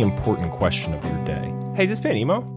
important question of your day. Hey, is this band emo?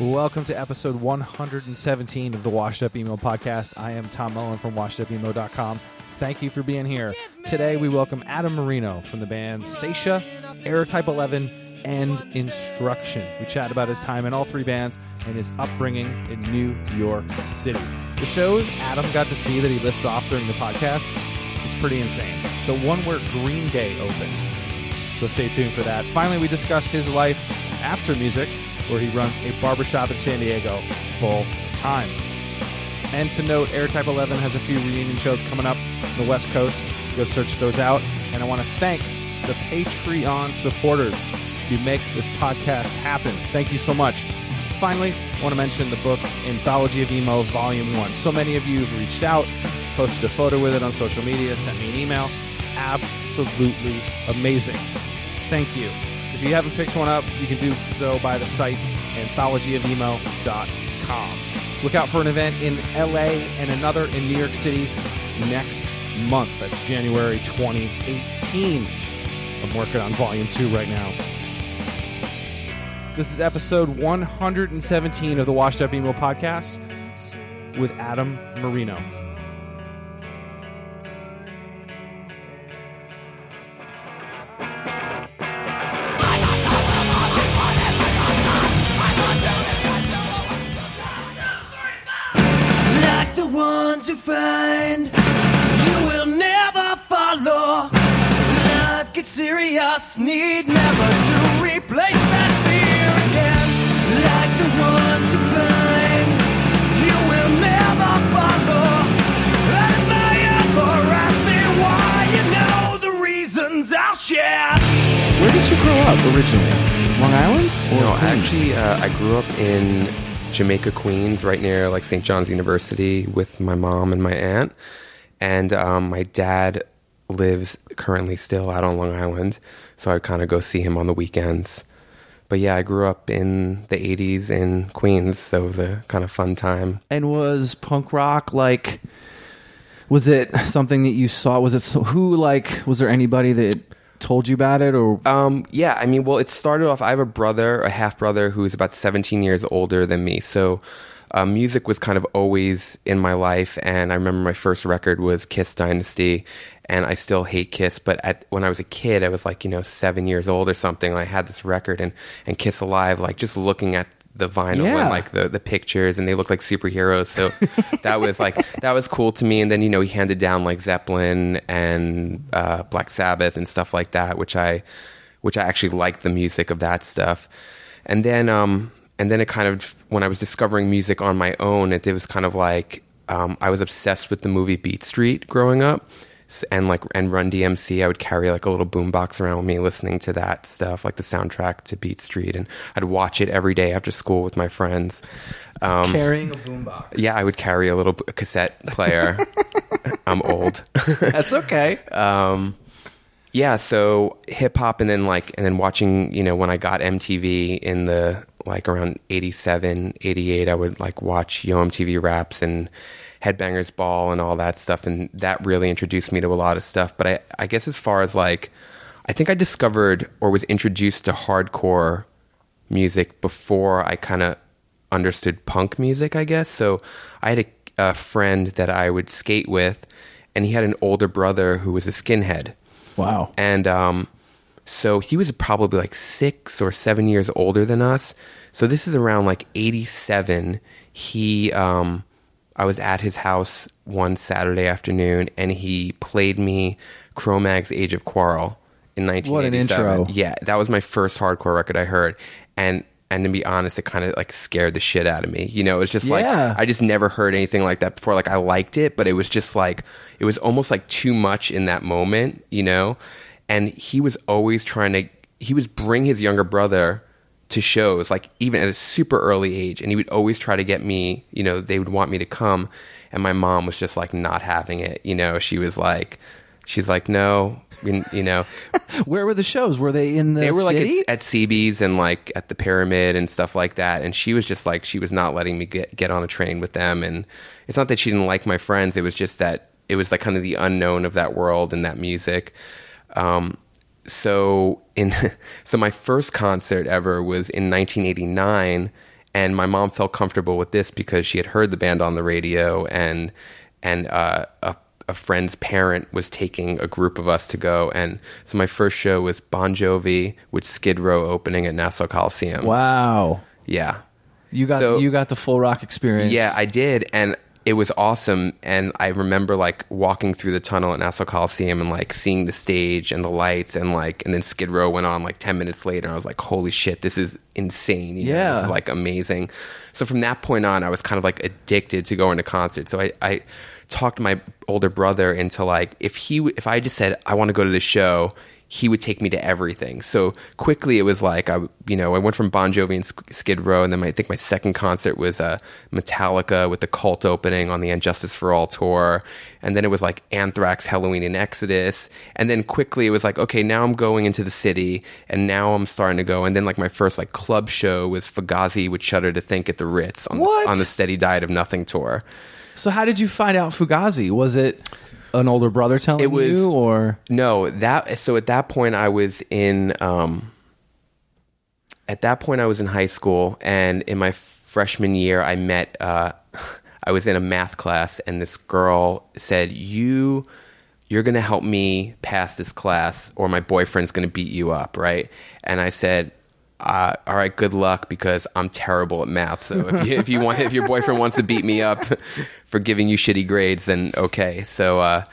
Welcome to episode 117 of the Washed Up Emo podcast. I am Tom Mullen from washedupemo.com. Thank you for being here. Today we welcome Adam Marino from the bands Saetia, Error Type 11, and Instruction. We chat about his time in all three bands and his upbringing in New York City. The shows Adam got to see that he lists off during the podcast is pretty insane. So one where Green Day opened. So stay tuned for that. Finally, we discuss his life after music, where he runs a barbershop in San Diego full time. And to note, Errortype 11 has a few reunion shows coming up on the West Coast. Go search those out. And I want to thank the Patreon supporters who make this podcast happen. Thank you so much. Finally, I want to mention the book Anthology of Emo Volume 1. So many of you have reached out, posted a photo with it on social media, sent me an email. Absolutely amazing. Thank you. If you haven't picked one up, you can do so by the site anthologyofemo.com. Look out for an event in LA and another in New York City next month. That's January 2018. I'm working on volume two right now. This is episode 117 of the Washed Up Emo podcast with Adam Marino. Actually, uh, I grew up in Jamaica, Queens, right near like St. John's University with my mom and my aunt. And um, my dad lives currently still out on Long Island. So I kind of go see him on the weekends. But yeah, I grew up in the 80s in Queens. So it was a kind of fun time. And was punk rock like? Was it something that you saw? Was it so, who like? Was there anybody that told you about it, or Um, yeah, I mean, well, it started off. I have a brother, a half brother, who's about 17 years older than me. So, uh, music was kind of always in my life. And I remember my first record was Kiss Dynasty, and I still hate Kiss. But at, when I was a kid, I was like, you know, seven years old or something. And I had this record and and Kiss Alive, like just looking at the vinyl Yeah. and like the the pictures, and they look like superheroes. So that was like that was cool to me. And then you know he handed down like Zeppelin and uh, Black Sabbath and stuff like that, which I which I actually liked the music of that stuff. And then um and then it kind of when I was discovering music on my own, it, it was kind of like um, I was obsessed with the movie Beat Street growing up. And like and Run DMC, I would carry like a little boombox around with me, listening to that stuff, like the soundtrack to Beat Street, and I'd watch it every day after school with my friends. Um, carrying a boombox? yeah, I would carry a little cassette player. I'm old. that's okay. um, yeah, so hip hop, and then like, and then watching, you know, when I got MTV in the like around 87, 88, I would like watch Yo MTV raps and Headbangers Ball and all that stuff, and that really introduced me to a lot of stuff. But I, I guess as far as like, I think I discovered or was introduced to hardcore music before I kind of understood punk music, I guess. So I had a, a friend that I would skate with, and he had an older brother who was a skinhead. Wow. and um, so he was probably like six or seven years older than us. So this is around like '87. He, um, I was at his house one Saturday afternoon, and he played me Cro-Mag's "Age of Quarrel" in 1987. intro. Yeah, that was my first hardcore record I heard, and and to be honest, it kind of like scared the shit out of me. You know, it was just like Yeah. I just never heard anything like that before. Like I liked it, but it was just like it was almost like too much in that moment, you know. And he was always trying to he was bring his younger brother to shows like even at a super early age and he would always try to get me you know they would want me to come and my mom was just like not having it you know she was like she's like no you know Where were the shows? Were they in the they were like at, at CB's and like at the pyramid and stuff like that. And she was just like she was not letting me get get on a train with them. And it's not that she didn't like my friends. It was just that it was like kind of the unknown of that world and that music. Um, so in so my first concert ever was in 1989 and my mom felt comfortable with this because she had heard the band on the radio and and uh, a, a friend's parent was taking a group of us to go and so my first show was Bon Jovi with Skid Row opening at Nassau Coliseum. wow. Yeah. You got So- you got the full rock experience. Yeah, I did, and it was awesome. And I remember like walking through the tunnel at Nassau Coliseum and like seeing the stage and the lights, and like, and then Skid Row went on like ten minutes later. And I was like, "Holy shit, this is insane!" You know, Yeah. this is like amazing. So from that point on, I was kind of like addicted to going to concerts. So I, I talked my older brother into like if he if I just said I want to go to this show. He would take me to everything. So quickly, it was like I, you know, I went from Bon Jovi and Skid Row, and then my, I think my second concert was uh, Metallica with the Cult opening on the ...And Justice for All tour, and then it was like Anthrax, Helloween, and Exodus, and then quickly it was like, okay, now I'm going into the city, and now I'm starting to go, and then like my first like club show was Fugazi with Shudder to Think at the Ritz on the, on the Steady Diet of Nothing tour. So how did you find out Fugazi? Was it an older brother telling It was- you or No, that so at that point I was in um at that point I was in high school and in my freshman year I met uh I was in a math class and this girl said you you're going to help me pass this class or my boyfriend's going to beat you up, right? And I said uh, all right, good luck because I'm terrible at math. So if you, if you want, if your boyfriend wants to beat me up for giving you shitty grades, then okay. So uh,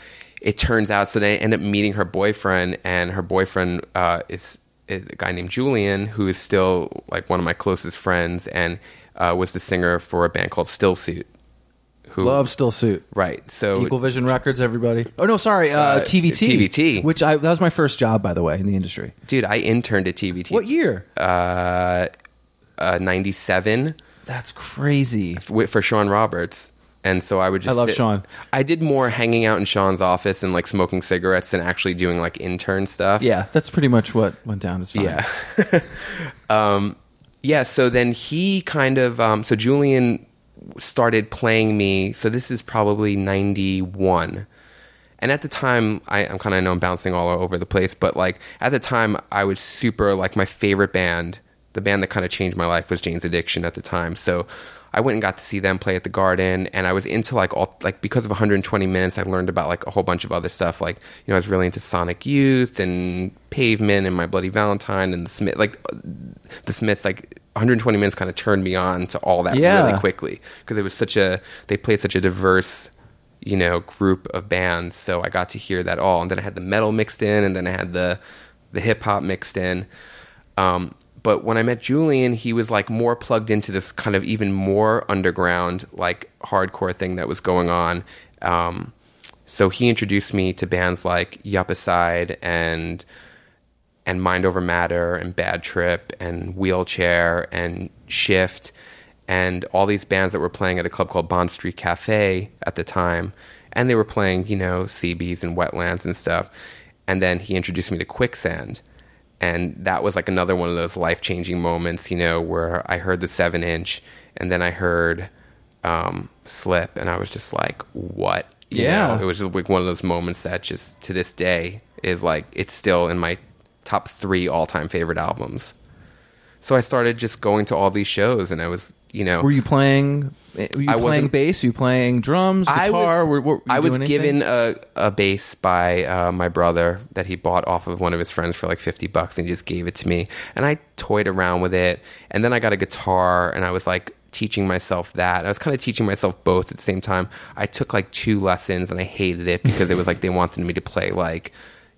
it turns out, so they end up meeting her boyfriend, and her boyfriend uh, is is a guy named Julian, who is still like one of my closest friends, and uh, was the singer for a band called Stillsuit. Who, Love Stillsuit? right? So Equal Vision Records, everybody. Oh no, sorry, uh, Uh, TVT. TVT. Which I that was my first job, by the way, in the industry. dude, I interned at TVT. What year? Uh, uh, 97 That's crazy. wi- for Sean Roberts. And so I would just I love sit- Sean. I did more hanging out in Sean's office and like smoking cigarettes than actually doing like intern stuff. Yeah, that's pretty much what went down. It's fine. Yeah. um, yeah. So then he kind of, um, so Julian started playing me. So this is probably 91. And at the time, I, I'm kind of, I know I'm bouncing all over the place, but like at the time, I was super, like my favorite band, the band that kind of changed my life was Jane's Addiction at the time. So I went and got to see them play at the Garden, and I was into like all like because of 120 minutes, I learned about like a whole bunch of other stuff. Like you know, I was really into Sonic Youth and Pavement and My Bloody Valentine and the Smith. Like uh, the Smiths, like 120 minutes kind of turned me on to all that Yeah. really quickly because it was such a they played such a diverse you know group of bands. So I got to hear that all, and then I had the metal mixed in, and then I had the the hip hop mixed in. Um, but when I met Julian, he was like more plugged into this kind of even more underground, like hardcore thing that was going on. Um, so he introduced me to bands like Yuppicide and and Mind Over Matter and Bad Trip and Wheelchair and Shift and all these bands that were playing at a club called Bond Street Cafe at the time. And they were playing, you know, CBs and Wetlands and stuff. And then he introduced me to Quicksand. And that was like another one of those life changing moments, you know, where I heard the seven inch and then I heard um, Slip and I was just like, what? You Yeah. know, it was like one of those moments that just to this day is like, it's still in my top three all time favorite albums. so I started just going to all these shows, and I was, you know, Were you playing? eh, Were you I playing bass? Were you playing drums, guitar? I was, were, were you I was given a, a bass by uh, my brother that he bought off of one of his friends for like 50 bucks and he just gave it to me. And I toyed around with it. And then I got a guitar and I was like teaching myself that. I was kind of teaching myself both at the same time. I took like two lessons and I hated it because it was like they wanted me to play like.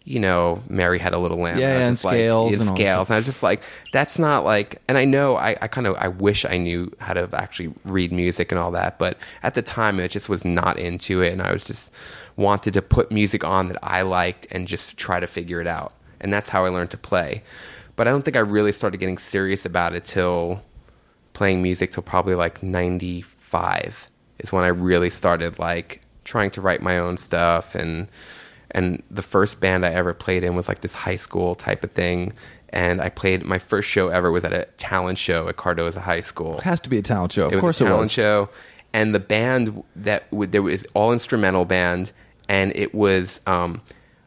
You know, Mary had a little lamb. Yeah, and like- scales and all scales. And I was just like, that's not like, and I know I, I kind of, I wish I knew how to actually read music and all that, but at the time it just was not into it. And I was just wanted to put music on that I liked and just try to figure it out. And that's how I learned to play. But I don't think I really started getting serious about it till playing music till probably like 95 is when I really started like trying to write my own stuff and and the first band I ever played in was like this high school type of thing and I played my first show ever was at a talent show at Cardozo High School. It has to be a talent show. Of It was course a it talent was. show, and the band that would there was all instrumental band, and it was um,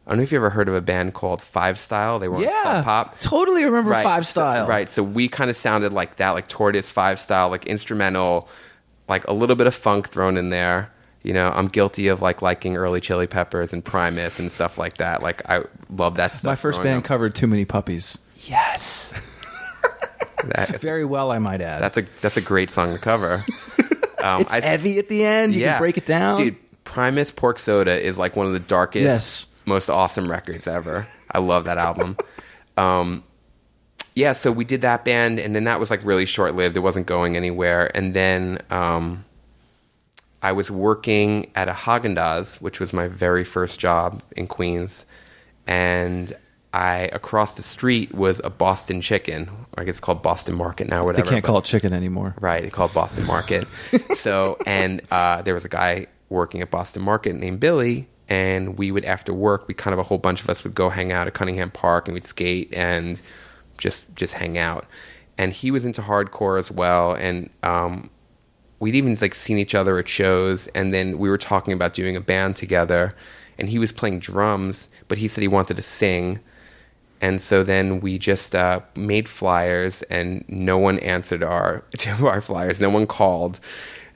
I don't know if you ever heard of a band called Five Style. They were on Yeah, Sub Pop. totally remember Five so- Style. right, so we kind of sounded like that, like Tortoise Five Style, like instrumental, like a little bit of funk thrown in there. You know, I'm guilty of like liking early Chili Peppers and Primus and stuff like that. Like I love that stuff. My first band up. covered "Too Many Puppies." Yes. That- Very well, I might add. that's a that's a great song to cover. Um, it's I- heavy at the end. You can break it down, Dude, Primus Pork Soda is like one of the darkest, Yes. most awesome records ever. I love that album. um, yeah, so we did that band, and then that was like really short lived. It wasn't going anywhere. And then um, I was working at a Haagen Dazs, which was my very first job in Queens, and I across the street was a Boston Chicken. I guess it's called Boston Market now. Whatever. They can't but- call it chicken anymore. Right, they call it Boston Market. so, and uh, there was a guy working at Boston Market named Billy, and we would after work, we kind of a whole bunch of us would go hang out at Cunningham Park, and we'd skate and just just hang out. And he was into hardcore as well, and um, we'd even like seen each other at shows, and then we were talking about doing a band together. And he was playing drums, but he said he wanted to sing. And so then we just uh, made flyers, and no one answered our to our flyers. No one called,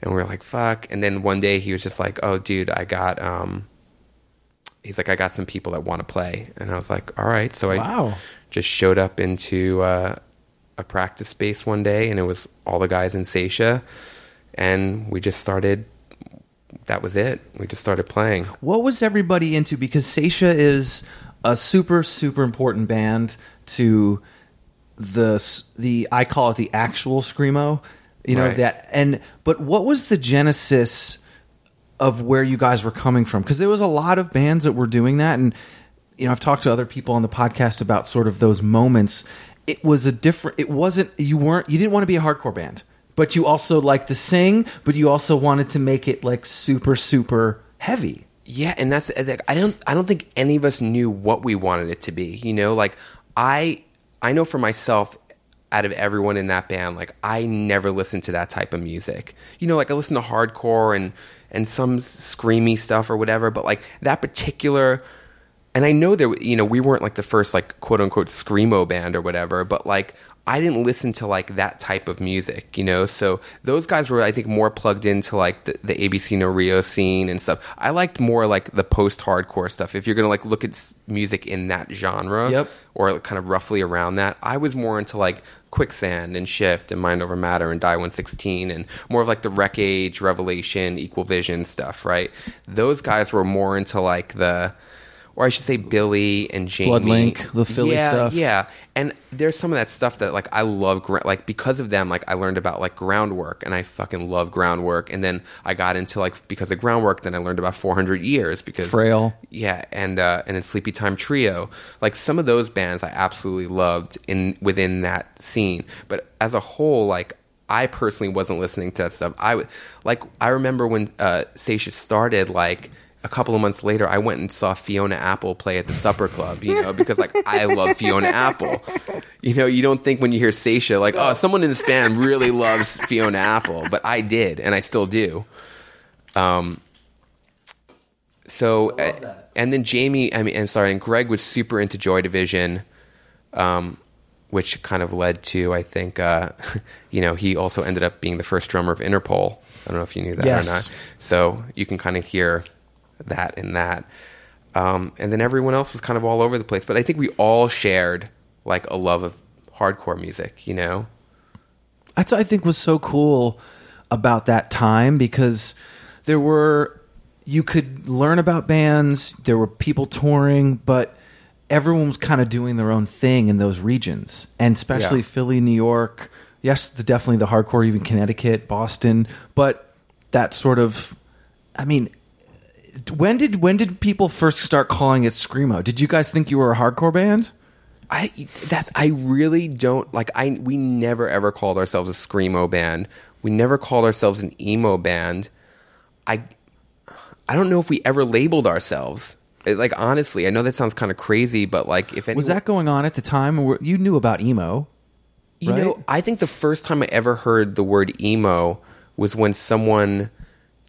and we were like, "Fuck!" And then one day he was just like, "Oh, dude, I got." Um, he's like, "I got some people that want to play," and I was like, "All right." So I Wow. just showed up into uh, a practice space one day, and it was all the guys in Saetia, and we just started. That was it. We just started playing. What was everybody into? Because Saetia is a super super important band to the the I call it the actual screamo. You know Right. that and but what was the genesis of where you guys were coming from? Because there was a lot of bands that were doing that, and you know I've talked to other people on the podcast about sort of those moments. It was a different. It wasn't you weren't you didn't want to be a hardcore band, but you also like to sing, but you also wanted to make it like super super heavy. Yeah, and that's like, I don't I don't think any of us knew what we wanted it to be. You know, like I I know for myself out of everyone in that band, like I never listened to that type of music. You know, like I listen to hardcore and and some screamy stuff or whatever, but like that particular and I know there you know, we weren't like the first like quote unquote screamo band or whatever, but like I didn't listen to like that type of music, you know. So those guys were, I think, more plugged into like the, the ABC No Rio scene and stuff. I liked more like the post-hardcore stuff. If you're gonna like look at music in that genre, Yep. or kind of roughly around that, I was more into like Quicksand and Shift and Mind Over Matter and Die 116 and more of like the Wreck Age, Revelation, Equal Vision stuff, right? Those guys were more into like the or I should say Billy and Jamie. Bloodlink, the Philly yeah, stuff. Yeah, and there's some of that stuff that like I love. gra- Like because of them, like I learned about like groundwork, and I fucking love groundwork. And then I got into like because of groundwork, then I learned about 400 years because Frail. Yeah, and uh, and then Sleepy Time Trio. Like some of those bands, I absolutely loved in within that scene. But as a whole, like. I personally wasn't listening to that stuff. I would like. I remember when uh, Saetia started. Like a couple of months later, I went and saw Fiona Apple play at the Supper Club. You know, because like I love Fiona Apple. You know, you don't think when you hear Saetia like, oh, someone in this band really loves Fiona Apple, but I did, and I still do. Um. So, and then Jamie, I mean, I'm sorry, and Greg was super into Joy Division. Um, which kind of led to I think uh, you know he also ended up being the first drummer of Interpol. I don't know if you knew that Yes. or not. So you can kind of hear that and that. Um, and then everyone else was kind of all over the place. But I think we all shared like a love of hardcore music, you know? That's what I think was so cool about that time because there were you could learn about bands, there were people touring, but everyone was kind of doing their own thing in those regions, and especially Yeah. Philly, New York. Yes, the, definitely the hardcore, even Connecticut, Boston, but that sort of, I mean. When did when did people first start calling it screamo? Did you guys think you were a hardcore band? I that's I really don't like I we never ever called ourselves a screamo band. We never called ourselves an emo band. I I don't know if we ever labeled ourselves. Like honestly, I know that sounds kind of crazy, but like if anyone, Was that going on at the time? You knew about emo? You right? know, I think the first time I ever heard the word emo was when someone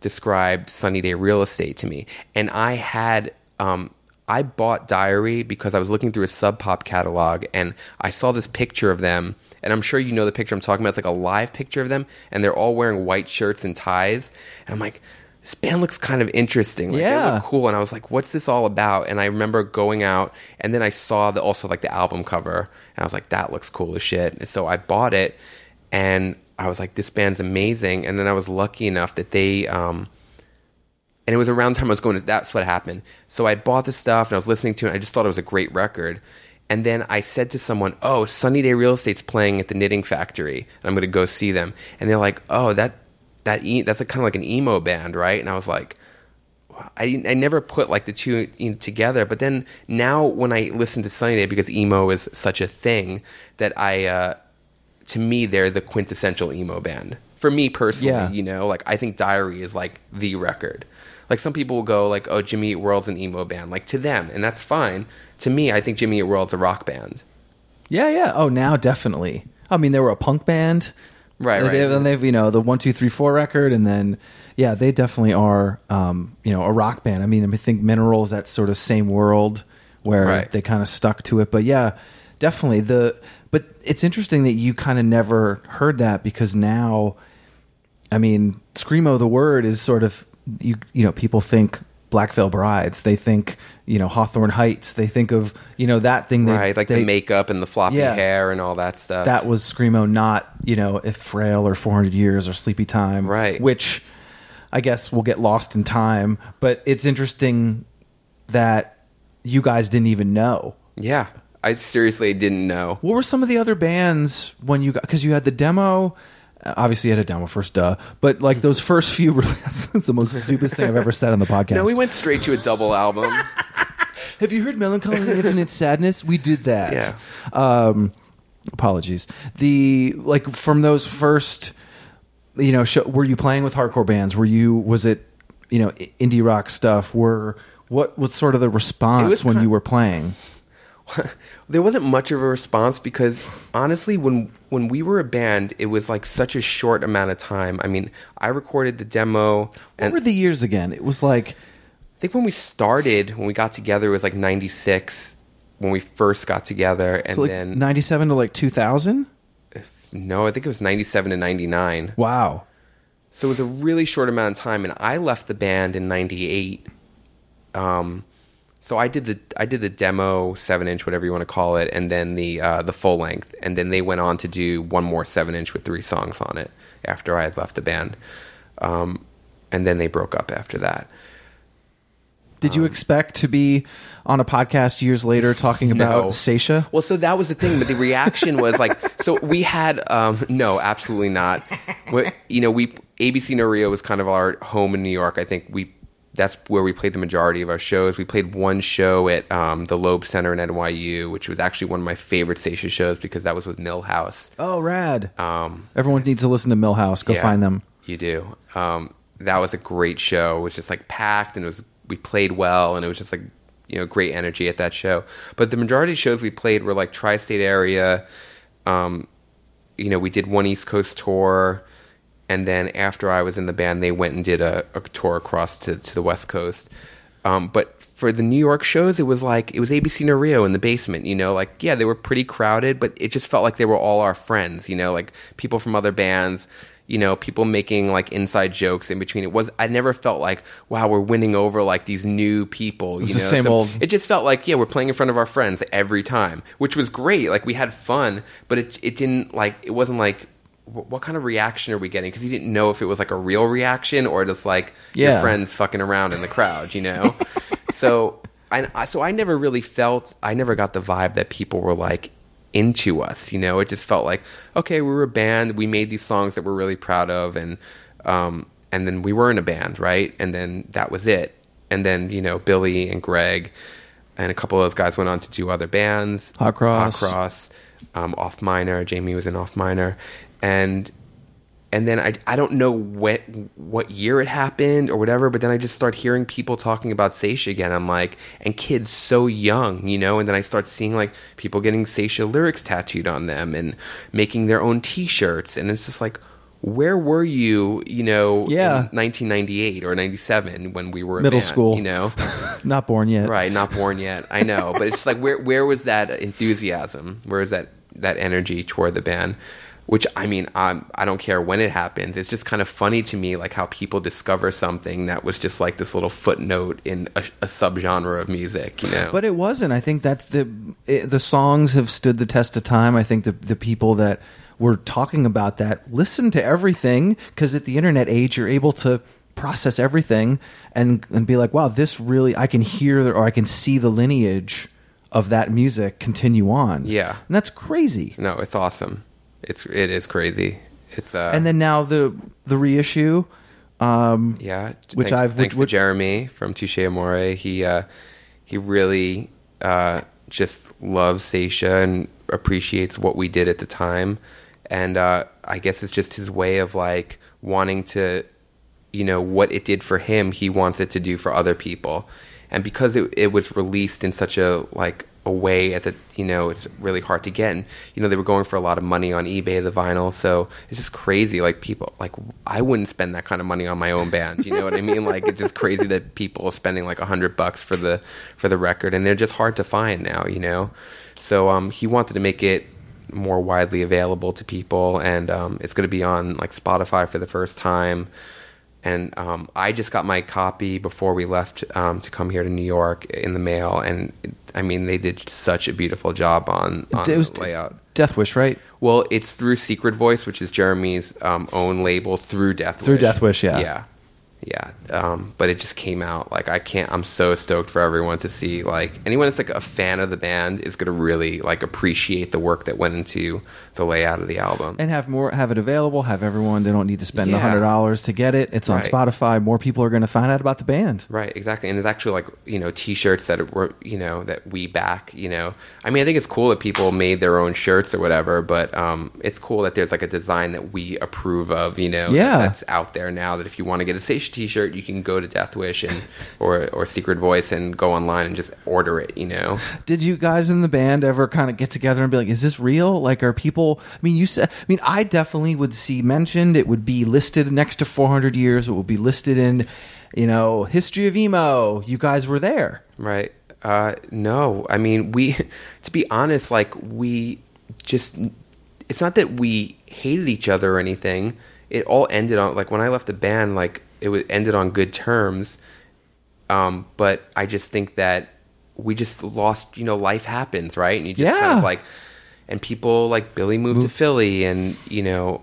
described Sunny Day Real Estate to me, and I had um, I bought Diary because I was looking through a Sub Pop catalog, and I saw this picture of them, and I'm sure you know the picture I'm talking about. It's like a live picture of them, and they're all wearing white shirts and ties, and I'm like. This band looks kind of interesting. Like, They Yeah. look cool, and I was like, "What's this all about?" And I remember going out, and then I saw the also like the album cover, and I was like, "That looks cool as shit." And so I bought it, and I was like, "This band's amazing." And then I was lucky enough that they, um, and it was around the time I was going. to That's what happened. So I bought the stuff, and I was listening to it. And I just thought it was a great record. And then I said to someone, "Oh, Sunny Day Real Estate's playing at the Knitting Factory, and I'm going to go see them." And they're like, "Oh, that that e- that's a kind of like an emo band, right?" And I was like. I, I never put like the two together, but then now when I listen to Sunny Day because emo is such a thing that I, uh, to me, they're the quintessential emo band for me personally. Yeah. You know, like I think Diary is like the record. Like some people will go like, "Oh, Jimmy Eat World's an emo band," like to them, and that's fine. To me, I think Jimmy Eat World's a rock band. Yeah, yeah. Oh, now definitely. I mean, they were a punk band, Right, right. And they've you know the one two three four record, and then yeah, they definitely are um, you know a rock band. I mean, I think Minerals that sort of same world where Right. they kind of stuck to it, but yeah, definitely the. But it's interesting that you kind of never heard that because now, I mean, screamo the word is sort of you you know people think Black Veil Brides, they think you know Hawthorne Heights, they think of you know that thing they, right, like they, the makeup and the floppy Yeah. hair and all that stuff. that was screamo, not you know if Frail or 400 Years or Sleepy Time, Right. Which I guess will get lost in time. But it's interesting that you guys didn't even know. yeah, I seriously didn't know. What were some of the other bands when you got because you had the demo? uh, Obviously, you had a demo first, duh. But like those first few, that's the most stupidest thing I've ever said on the podcast. No, we went straight to a double album. Have you heard Melancholy and Infinite Sadness? We did that. Yeah. Um, apologies. The like from those first, you know, show, were you playing with hardcore bands? Were you? Was it, you know, indie rock stuff? Were what was sort of the response when you were playing? there wasn't much of a response because honestly when when we were a band it was like such a short amount of time i mean i recorded the demo What were the years again? It was like i think when we started when we got together it was like 96 when we first got together and so like then ninety seven to like two thousand. no i think it was 97 to 99 Wow. so it was a really short amount of time and i left the band in 98 um so I did the I did the demo seven inch whatever you want to call it and then the uh, the full length and then they went on to do one more seven inch with three songs on it after I had left the band um, and then they broke up after that Did you expect to be on a podcast years later talking about No. Saetia? Well, so that was the thing, but the reaction was like, so we had, um, no, absolutely not. What, you know, we, ABC No Rio was kind of our home in New York. I think we, that's where we played the majority of our shows. We played one show at um, the Loeb Center in NYU, which was actually one of my favorite Saetia shows because that was with Milhouse. Oh, rad. Um, Everyone needs to listen to Milhouse. Go yeah, find them. You do. Um, that was a great show. It was just like packed, and it was we played well, and it was just like you know great energy at that show. But the majority of shows we played were like tri-state area. Um, you know, we did one East Coast tour, and then after I was in the band, they went and did a, a tour across to, to the West Coast. Um, but for the New York shows, it was like it was ABC No Rio in the basement. You know, like yeah, they were pretty crowded, but it just felt like they were all our friends. You know, like people from other bands. You know, people making like inside jokes in between. It was I never felt like wow, we're winning over like these new people. You was know, the same So old- It just felt like yeah, we're playing in front of our friends every time, which was great. Like we had fun, but it it didn't like it wasn't like what kind of reaction are we getting? Because he didn't know if it was like a real reaction or just like Yeah. your friends fucking around in the crowd, you know. so I, I so I never really felt I never got the vibe that people were like into us, you know. It just felt like okay, we were a band, we made these songs that we're really proud of, and um and then we were in a band, right? And then that was it. And then you know Billy and Greg and a couple of those guys went on to do other bands, Hot Cross. Hot Cross, um, Off Minor. Jamie was in Off Minor, and and then I I don't know what what year it happened or whatever, but then I just start hearing people talking about Saetia again. I'm like, and kids so young, you know, and then I start seeing like people getting Saetia lyrics tattooed on them and making their own T-shirts, and it's just like. Where were you, you know, Yeah. in 1998 or 97 when we were Middle band, school. you know? Not born yet. right not born yet i know but it's like where where was that enthusiasm where is that that energy toward the band which i mean I'm, i don't care when it happens it's just kind of funny to me like how people discover something that was just like this little footnote in a, a subgenre of music you know But it wasn't. I think that's the it, the songs have stood the test of time. I think the the people that were talking about that listen to everything because at the internet age you're able to process everything and and be like, wow, this really I can hear or I can see the lineage of that music continue on. Yeah. and that's crazy. no it's awesome it's it is crazy it's uh And then now the the reissue. Um, Yeah, Which thanks, I've- thanks which- to Jeremy from Touche Amore. He uh, he really uh, just loves Saetia and appreciates what we did at the time, and uh, I guess it's just his way of like wanting to, you know, what it did for him. He wants it to do for other people, and because it it was released in such a like a way at the you know it's really hard to get. And you know they were going for a lot of money on ebay the vinyl. So it's just crazy like people like i wouldn't spend that kind of money on my own band you know what i mean? Like it's just crazy that people are spending like a hundred bucks for the for the record. And they're just hard to find now you know? So um he wanted to make it more widely available to people. And um it's going to be on like spotify for the first time and um, I just got my copy before we left um, to come here to New York in the mail, and I mean they did such a beautiful job on, on it was the layout. Death Wish, right? Well, it's through Secret Voice, which is Jeremy's um, own label through Death Through Wish. Death Wish, yeah. yeah, yeah. Um, but it just came out like I can't. I'm so stoked for everyone to see. Like anyone that's like a fan of the band is gonna really like appreciate the work that went into the layout of the album. and have more have it available have everyone they don't need to spend a Yeah. hundred dollars to get it it's on Right. spotify more people are going to find out about the band Right, exactly. And there's actually like, you know, t-shirts that were, you know, that we back, you know. I mean, I think it's cool that people made their own shirts or whatever, but um it's cool that there's like a design that we approve of, you know, Yeah. that's out there now that if you want to get a T-shirt, you can go to Death Wish and or or Secret Voice and go online and just order it, you know. did you guys in the band ever kind of get together and be like is this real like are people i mean you said i mean i definitely would see mentioned it would be listed next to 400 years it would be listed in you know history of emo you guys were there Right. Uh, no, I mean, we, to be honest, like, we just, it's not that we hated each other or anything. It all ended on, like, when I left the band, like, it was ended on good terms. Um, but I just think that we just lost, you know, life happens, right? And you just kind of like, and people like Billy moved to Philly, and, you know,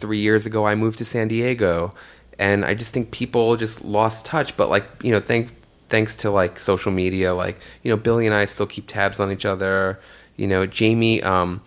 three years ago I moved to San Diego, and I just think people just lost touch. But like you know, thank thanks to like social media, like you know, Billy and I still keep tabs on each other. You know, Jamie, um,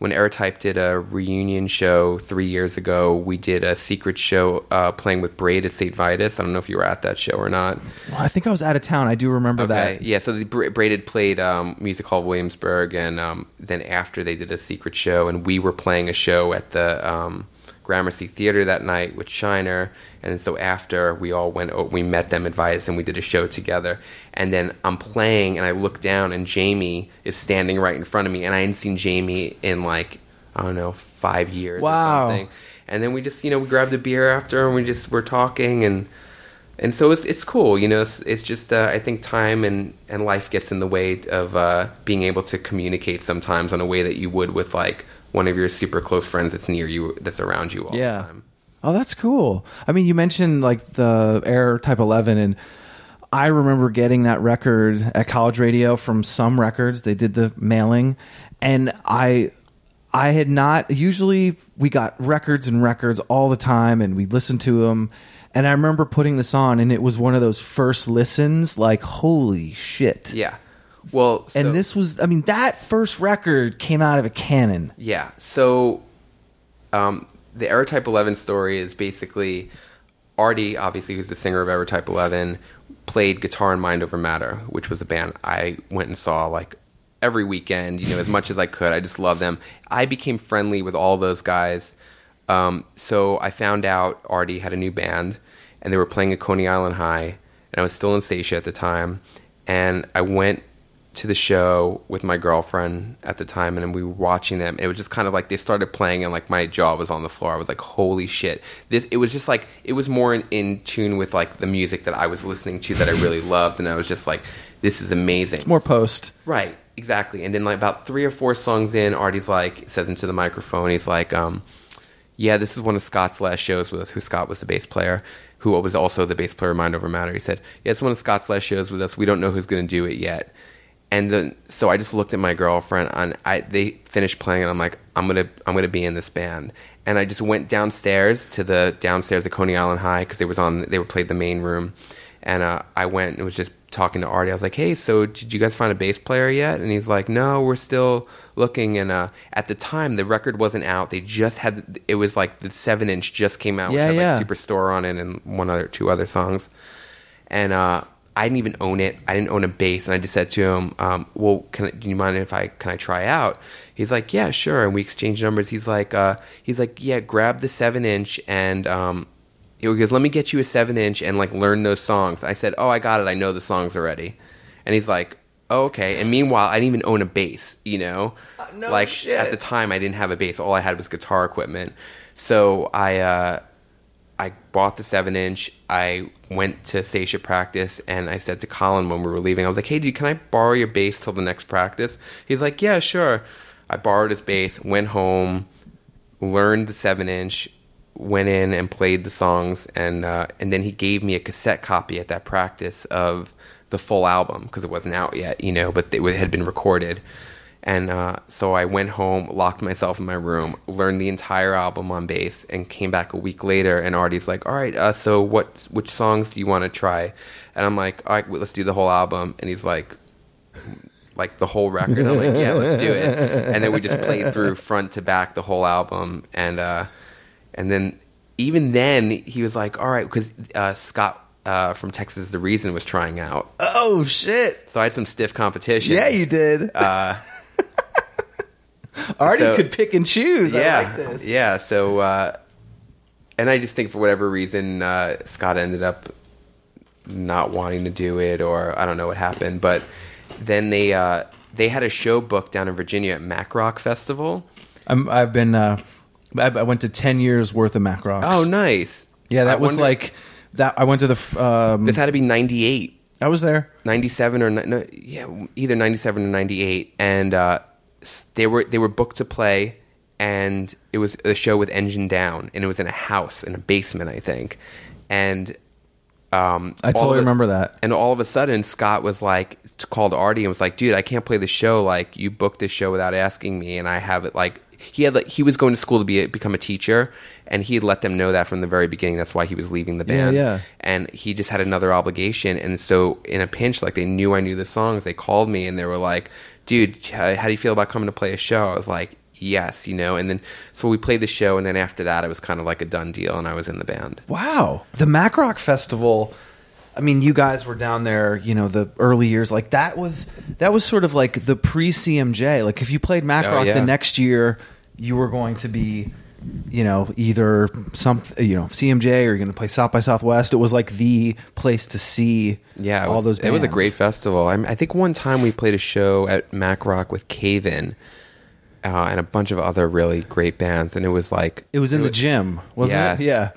when Errortype did a reunion show three years ago, we did a secret show uh, playing with Braid at St. Vitus. I don't know if you were at that show or not. well, i think i was out of town i do remember Okay, that yeah. So the Bra- Braided played um, Music Hall Williamsburg, and um, then after they did a secret show, and we were playing a show at the um, Gramercy Theater that night with Shiner, and so after we all went, o- we met them at Vitus, and we did a show together. And then I'm playing, and I look down, and Jamie is standing right in front of me, and I hadn't seen Jamie in like I don't know five years Wow. or something. And then we just, you know, we grabbed a beer after, and we just were talking, and and so it's it's cool. You know, it's, it's just uh, I think time and and life gets in the way of uh, being able to communicate sometimes in a way that you would with like one of your super close friends that's near you, that's around you all the time. Oh, that's cool. I mean, you mentioned like the Errortype 11, and I remember getting that record at college radio from some records. They did the mailing, and I. I had not usually we got records and records all the time and we listened to them and I remember putting this on and it was one of those first listens like holy shit. Yeah. Well, so- And this was I mean that first record came out of a cannon. Yeah. So, um, the Type 11 story is basically Artie, obviously, who's the singer of Errortype 11, played guitar in Mind Over Matter, which was a band I went and saw like every weekend, you know, as much as I could. I just love them. I became friendly with all those guys. Um, so I found out Artie had a new band, and they were playing at Coney Island High, and I was still in Saetia at the time, and I went to the show with my girlfriend at the time and we were watching them it was just kind of like they started playing and like my jaw was on the floor i was like holy shit this it was just like it was more in, in tune with like the music that i was listening to that i really loved and i was just like this is amazing It's more post. Right, exactly. And then like about three or four songs in, Artie's like says into the microphone, he's like, um, "Yeah, this is one of Scott's last shows with us. Who Scott was the bass player, who was also the bass player of Mind Over Matter." He said, "Yeah, it's one of Scott's last shows with us. We don't know who's going to do it yet." And then so I just looked at my girlfriend, and I they finished playing, and I'm like, "I'm gonna I'm gonna be in this band." And I just went downstairs to the downstairs at Coney Island High because they was on they were played the main room, and uh, I went and was just talking to Artie. I was like, "Hey, so did you guys find a bass player yet?" And he's like, "No, we're still looking." And uh, at the time, the record wasn't out. They just had it was like the seven inch just came out, Yeah, which had yeah. like Superstore on it and one other two other songs. And uh, I didn't even own it. I didn't own a bass, and I just said to him, um, "Well, can I, do you mind if I can I try out?" He's like, "Yeah, sure." And we exchanged numbers. He's like, uh, "He's like, yeah, grab the seven inch and." Um, he goes, "Let me get you a seven inch and like learn those songs." I said, "Oh, I got it. I know the songs already." And he's like, oh, "Okay." And meanwhile, I didn't even own a bass. You know, no like shit. at the time, I didn't have a bass. All I had was guitar equipment. So I uh, I bought the seven inch. I went to Saetia practice, and I said to Colin when we were leaving, I was like, "Hey, dude, can I borrow your bass till the next practice?" He's like, "Yeah, sure." I borrowed his bass, went home, learned the seven inch, went in and played the songs, and uh, and then he gave me a cassette copy at that practice of the full album because it wasn't out yet, you know, but it had been recorded. And uh, so I went home, locked myself in my room, learned the entire album on bass, and came back a week later. And Artie's like, "All right, uh, so what? Which songs do you want to try?" And I'm like, "All right, well, let's do the whole album." And he's like, "Like the whole record?" I'm like, "Yeah, let's do it." And then we just played through front to back the whole album, and uh, and then even then he was like, "All right," because uh, Scott uh, from Texas, the Reason was trying out, Oh shit. so I had some stiff competition. Yeah, you did. Uh, Artie so- could pick and choose. yeah, I like this. yeah. So, uh, and I just think for whatever reason, uh, Scott ended up not wanting to do it, or I don't know what happened. But then they uh, they had a show booked down in Virginia at Mac Rock Festival. I'm, I've been. Uh, I, I went to ten years worth of Mac Rocks. Oh, nice. yeah, that I was wonder- like that. I went to the. Um, this had to be ninety eight. I was there. 97 or no, yeah, either 97 or 98 and uh, they were they were booked to play and it was a show with engine down and it was in a house in a basement I think. And um, I totally remember that. and all of a sudden Scott was like called Artie and was like dude I can't play the show. Like you booked this show without asking me and I have it. Like he had like he was going to school to be a, become a teacher and he had let them know that from the very beginning. That's why he was leaving the Yeah, band. yeah. and he just had another obligation and so in a pinch like they knew i knew the songs. They called me and they were like dude how, uh, how do you feel about coming to play a show i was like yes you know and then so we played the show and then after that it was kind of like a done deal and i was in the band Wow. The Mac Rock Festival. I mean, you guys were down there, you know, the early years. Like that was that was sort of like the pre CMJ. Like if you played Mac Oh, Rock yeah. the next year, you were going to be, you know, either some, you know, CMJ or you're going to play South by Southwest. It was like the place to see. yeah it all was, those. it was a great festival I, I think one time we played a show at mac rock with cave in uh, and a bunch of other really great bands and it was like It was in the gym, wasn't Yes. it? Yeah.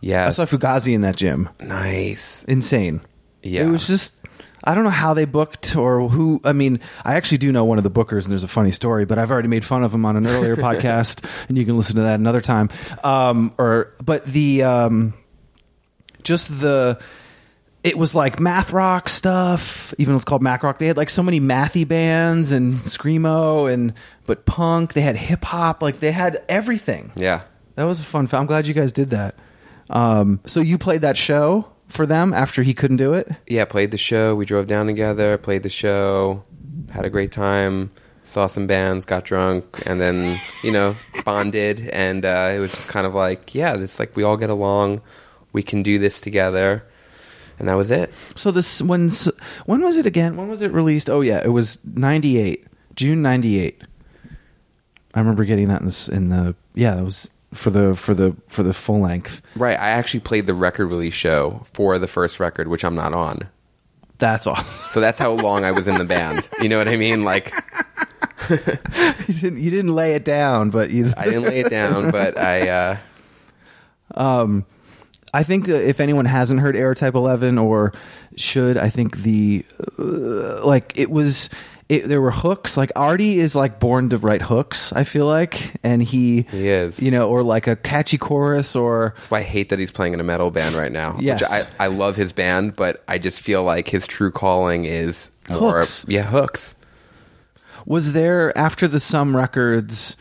yeah. I saw Fugazi in that gym. Nice. Insane. Yeah. It was just I don't know how they booked or who. I mean, I actually do know one of the bookers, and there's a funny story, but I've already made fun of him on an earlier podcast, and you can listen to that another time. Um, or but the um, just the it was like math rock stuff. Even though it's called math rock, they had like so many mathy bands and screamo and but punk. They had hip hop. Like they had everything. Yeah. That was a fun. I'm glad you guys did that. Um, so you played that show for them after he couldn't do it. Yeah, played the show. We drove down together, played the show, had a great time, saw some bands, got drunk, and then, you know, bonded. And uh, it was just kind of like, yeah, this like we all get along. We can do this together. And that was it. So this when when was it again? When was it released? Oh yeah, it was ninety eight, June ninety eight. I remember getting that in this in the yeah that was for the for the for the full length. Right. I actually played the record release show for the first record, which I'm not on. That's all. So that's how long I was in the band. You know what I mean? Like you didn't you didn't lay it down, but you. I didn't lay it down, but I uh um I think if anyone hasn't heard Errortype 11 or should, I think the uh, like it was it, there were hooks. Like Artie is like born to write hooks. I feel like, and he He is. you know, or like a catchy chorus or That's why I hate that he's playing in a metal band right now. Yes. Which I, I love his band, but I just feel like his true calling is more Hooks. yeah, hooks. was there after the Some Records.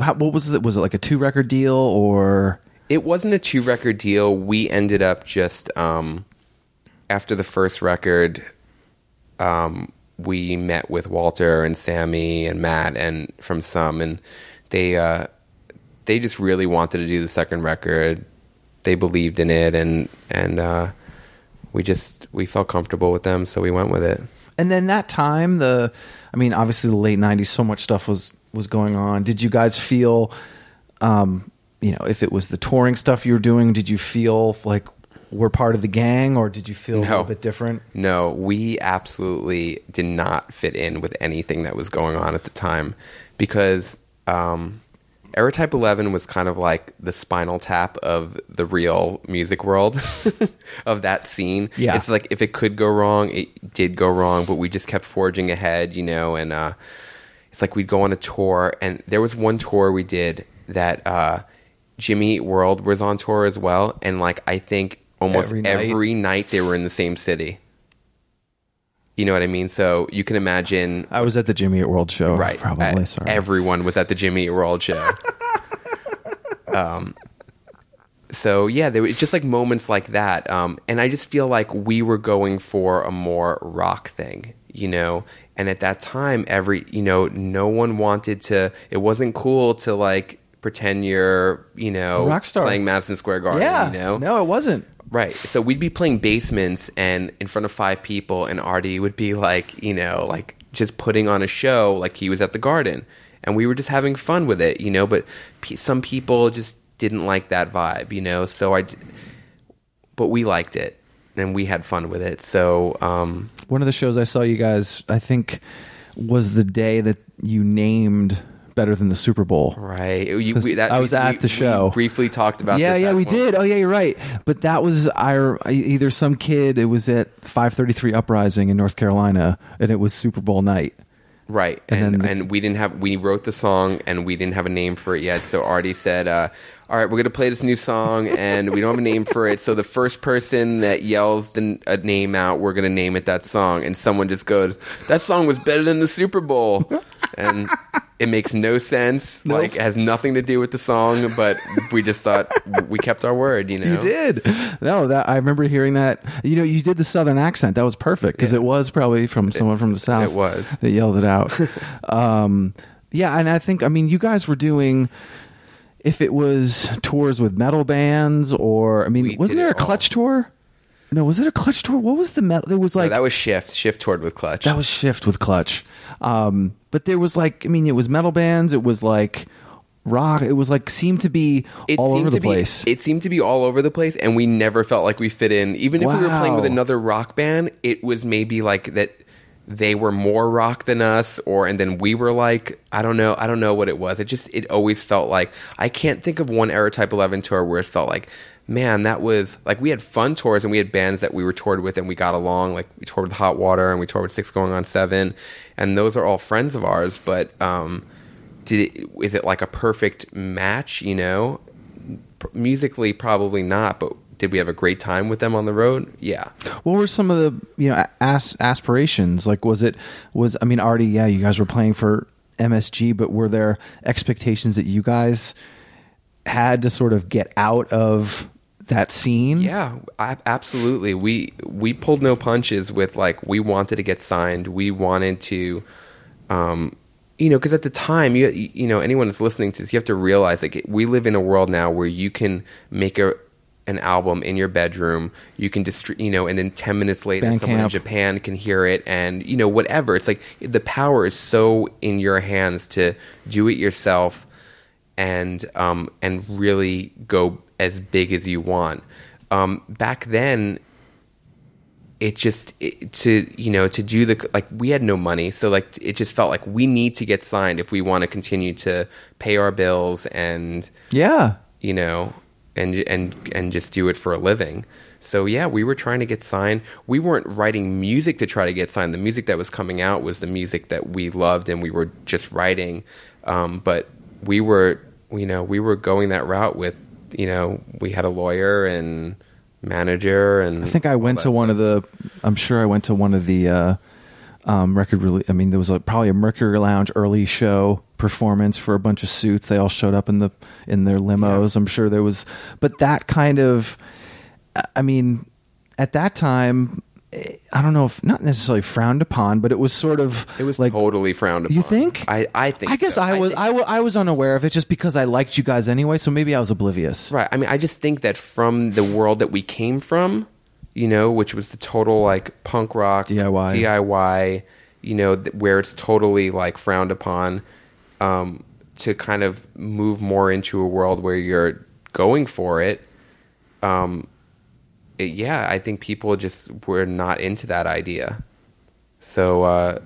How, what was it? Was it like a two record deal or It wasn't a two record deal. We ended up just um after the first record, um, we met with Walter and Sammy and Matt and from some and they uh they just really wanted to do the second record. They believed in it and and uh we just we felt comfortable with them, so we went with it. And then that time, the I mean, obviously the late '90s, so much stuff was was going on. Did you guys feel, um, you know, if it was the touring stuff you were doing, did you feel like we're part of the gang, or did you feel a little bit different? No, we absolutely did not fit in with anything that was going on at the time because um, Errortype 11 was kind of like the spinal tap of the real music world of that scene. Yeah. It's like if it could go wrong, it did go wrong, but we just kept forging ahead, you know, and uh, it's like we'd go on a tour, and there was one tour we did that uh, Jimmy World was on tour as well, and like I think almost Every every night. night, they were in the same city. You know what I mean? So you can imagine, I was at the Jimmy Eat World show, right? Probably. uh, sorry. Everyone was at the Jimmy Eat World show. um, so yeah, there were just like moments like that, um, and I just feel like we were going for a more rock thing, you know. And at that time, every you know, no one wanted to. It wasn't cool to like pretend you're, you know, rock star. playing Madison Square Garden. yeah, you know, no, it wasn't. Right. So we'd be playing basements and in front of five people, and Artie would be like, you know, like just putting on a show like he was at the garden. And we were just having fun with it, you know, but pe- some people just didn't like that vibe, you know, so I, but we liked it and we had fun with it. So, um, One of the shows I saw you guys, I think, was the day that you named better than the Super Bowl. right. You, 'Cause I was at we- the show. We briefly talked about yeah, this yeah, we one- did. Oh, yeah, you're right. But that was our either some kid. It was at 533 Uprising in North Carolina, and it was Super Bowl night. Right, And and then and, we didn't have we wrote the song and we didn't have a name for it yet. So Artie said, uh, "All right, we're gonna play this new song and we don't have a name for it. So the first person that yells the, a name out, we're gonna name it that song." And someone just goes, "That song was better than the Super Bowl," and it makes no sense. Nope. Like it has nothing to do with the song, but we just thought we kept our word. You know, You did. No, that I remember hearing that. You know, you did the southern accent. That was perfect because it was probably from someone from the south. it was. that yelled it out. um, yeah, and I think I mean you guys were doing. If it was tours with metal bands, or I mean, We wasn't did there a all. clutch tour? No, was it a clutch tour? What was the metal? There was like that was Shift. Shift toured with Clutch. That was Shift with Clutch. Um, but there was like, I mean, it was metal bands. It was like rock. It was like seemed to be all over the to be- place. It seemed to be all over the place, and we never felt like we fit in. Even if we were playing with Wow. another rock band, it was maybe like that they were more rock than us, or and then we were like, I don't know, I don't know what it was. It just it always felt like I can't think of one Errortype Eleven tour where it felt like. man, that was like we had fun tours and we had bands that we were toured with and we got along. Like we toured with Hot Water and we toured with Six Going on Seven, and those are all friends of ours. But um, did it, is it like a perfect match? You know, P- musically probably not, but did we have a great time with them on the road? Yeah. What were some of the you know as- aspirations? Like, was it was I mean, already yeah, you guys were playing for MSG, but were there expectations that you guys had to sort of get out of that scene? Yeah, absolutely. We we pulled no punches with like we wanted to get signed. We wanted to, um, you know, because at the time, you you know, anyone that's listening to this, you have to realize like we live in a world now where you can make a an album in your bedroom. You can distri- you know, and then ten minutes later, someone in Japan can hear it, and you know, whatever. It's like the power is so in your hands to do it yourself and um, and really go as big as you want. Um, back then, it just it, to you know to do the like we had no money, so like it just felt like we need to get signed if we want to continue to pay our bills and Yeah. you know and and and just do it for a living. So yeah, we were trying to get signed. We weren't writing music to try to get signed. The music that was coming out was the music that we loved, and we were just writing. Um, but we were, you know, we were going that route with, you know, we had a lawyer and manager, and I think I went to one of the. I'm sure I went to one of the uh, um, record. Really, I mean, there was a, probably a Mercury Lounge early show performance for a bunch of suits. They all showed up in the in their limos. I'm sure there was, but that kind of. I mean, at that time, eh, I don't know if not necessarily frowned upon, but it was sort of It was like. totally frowned upon. You think? I I think. I guess so. I was think- I, wa- I was unaware of it just because I liked you guys anyway, so maybe I was oblivious. Right. I mean, I just think that from the world that we came from, you know, which was the total like punk rock DIY. DIY, you know, th- where it's totally like frowned upon, um, to kind of move more into a world where you're going for it. Um, it, yeah, I think people just were not into that idea. So uh,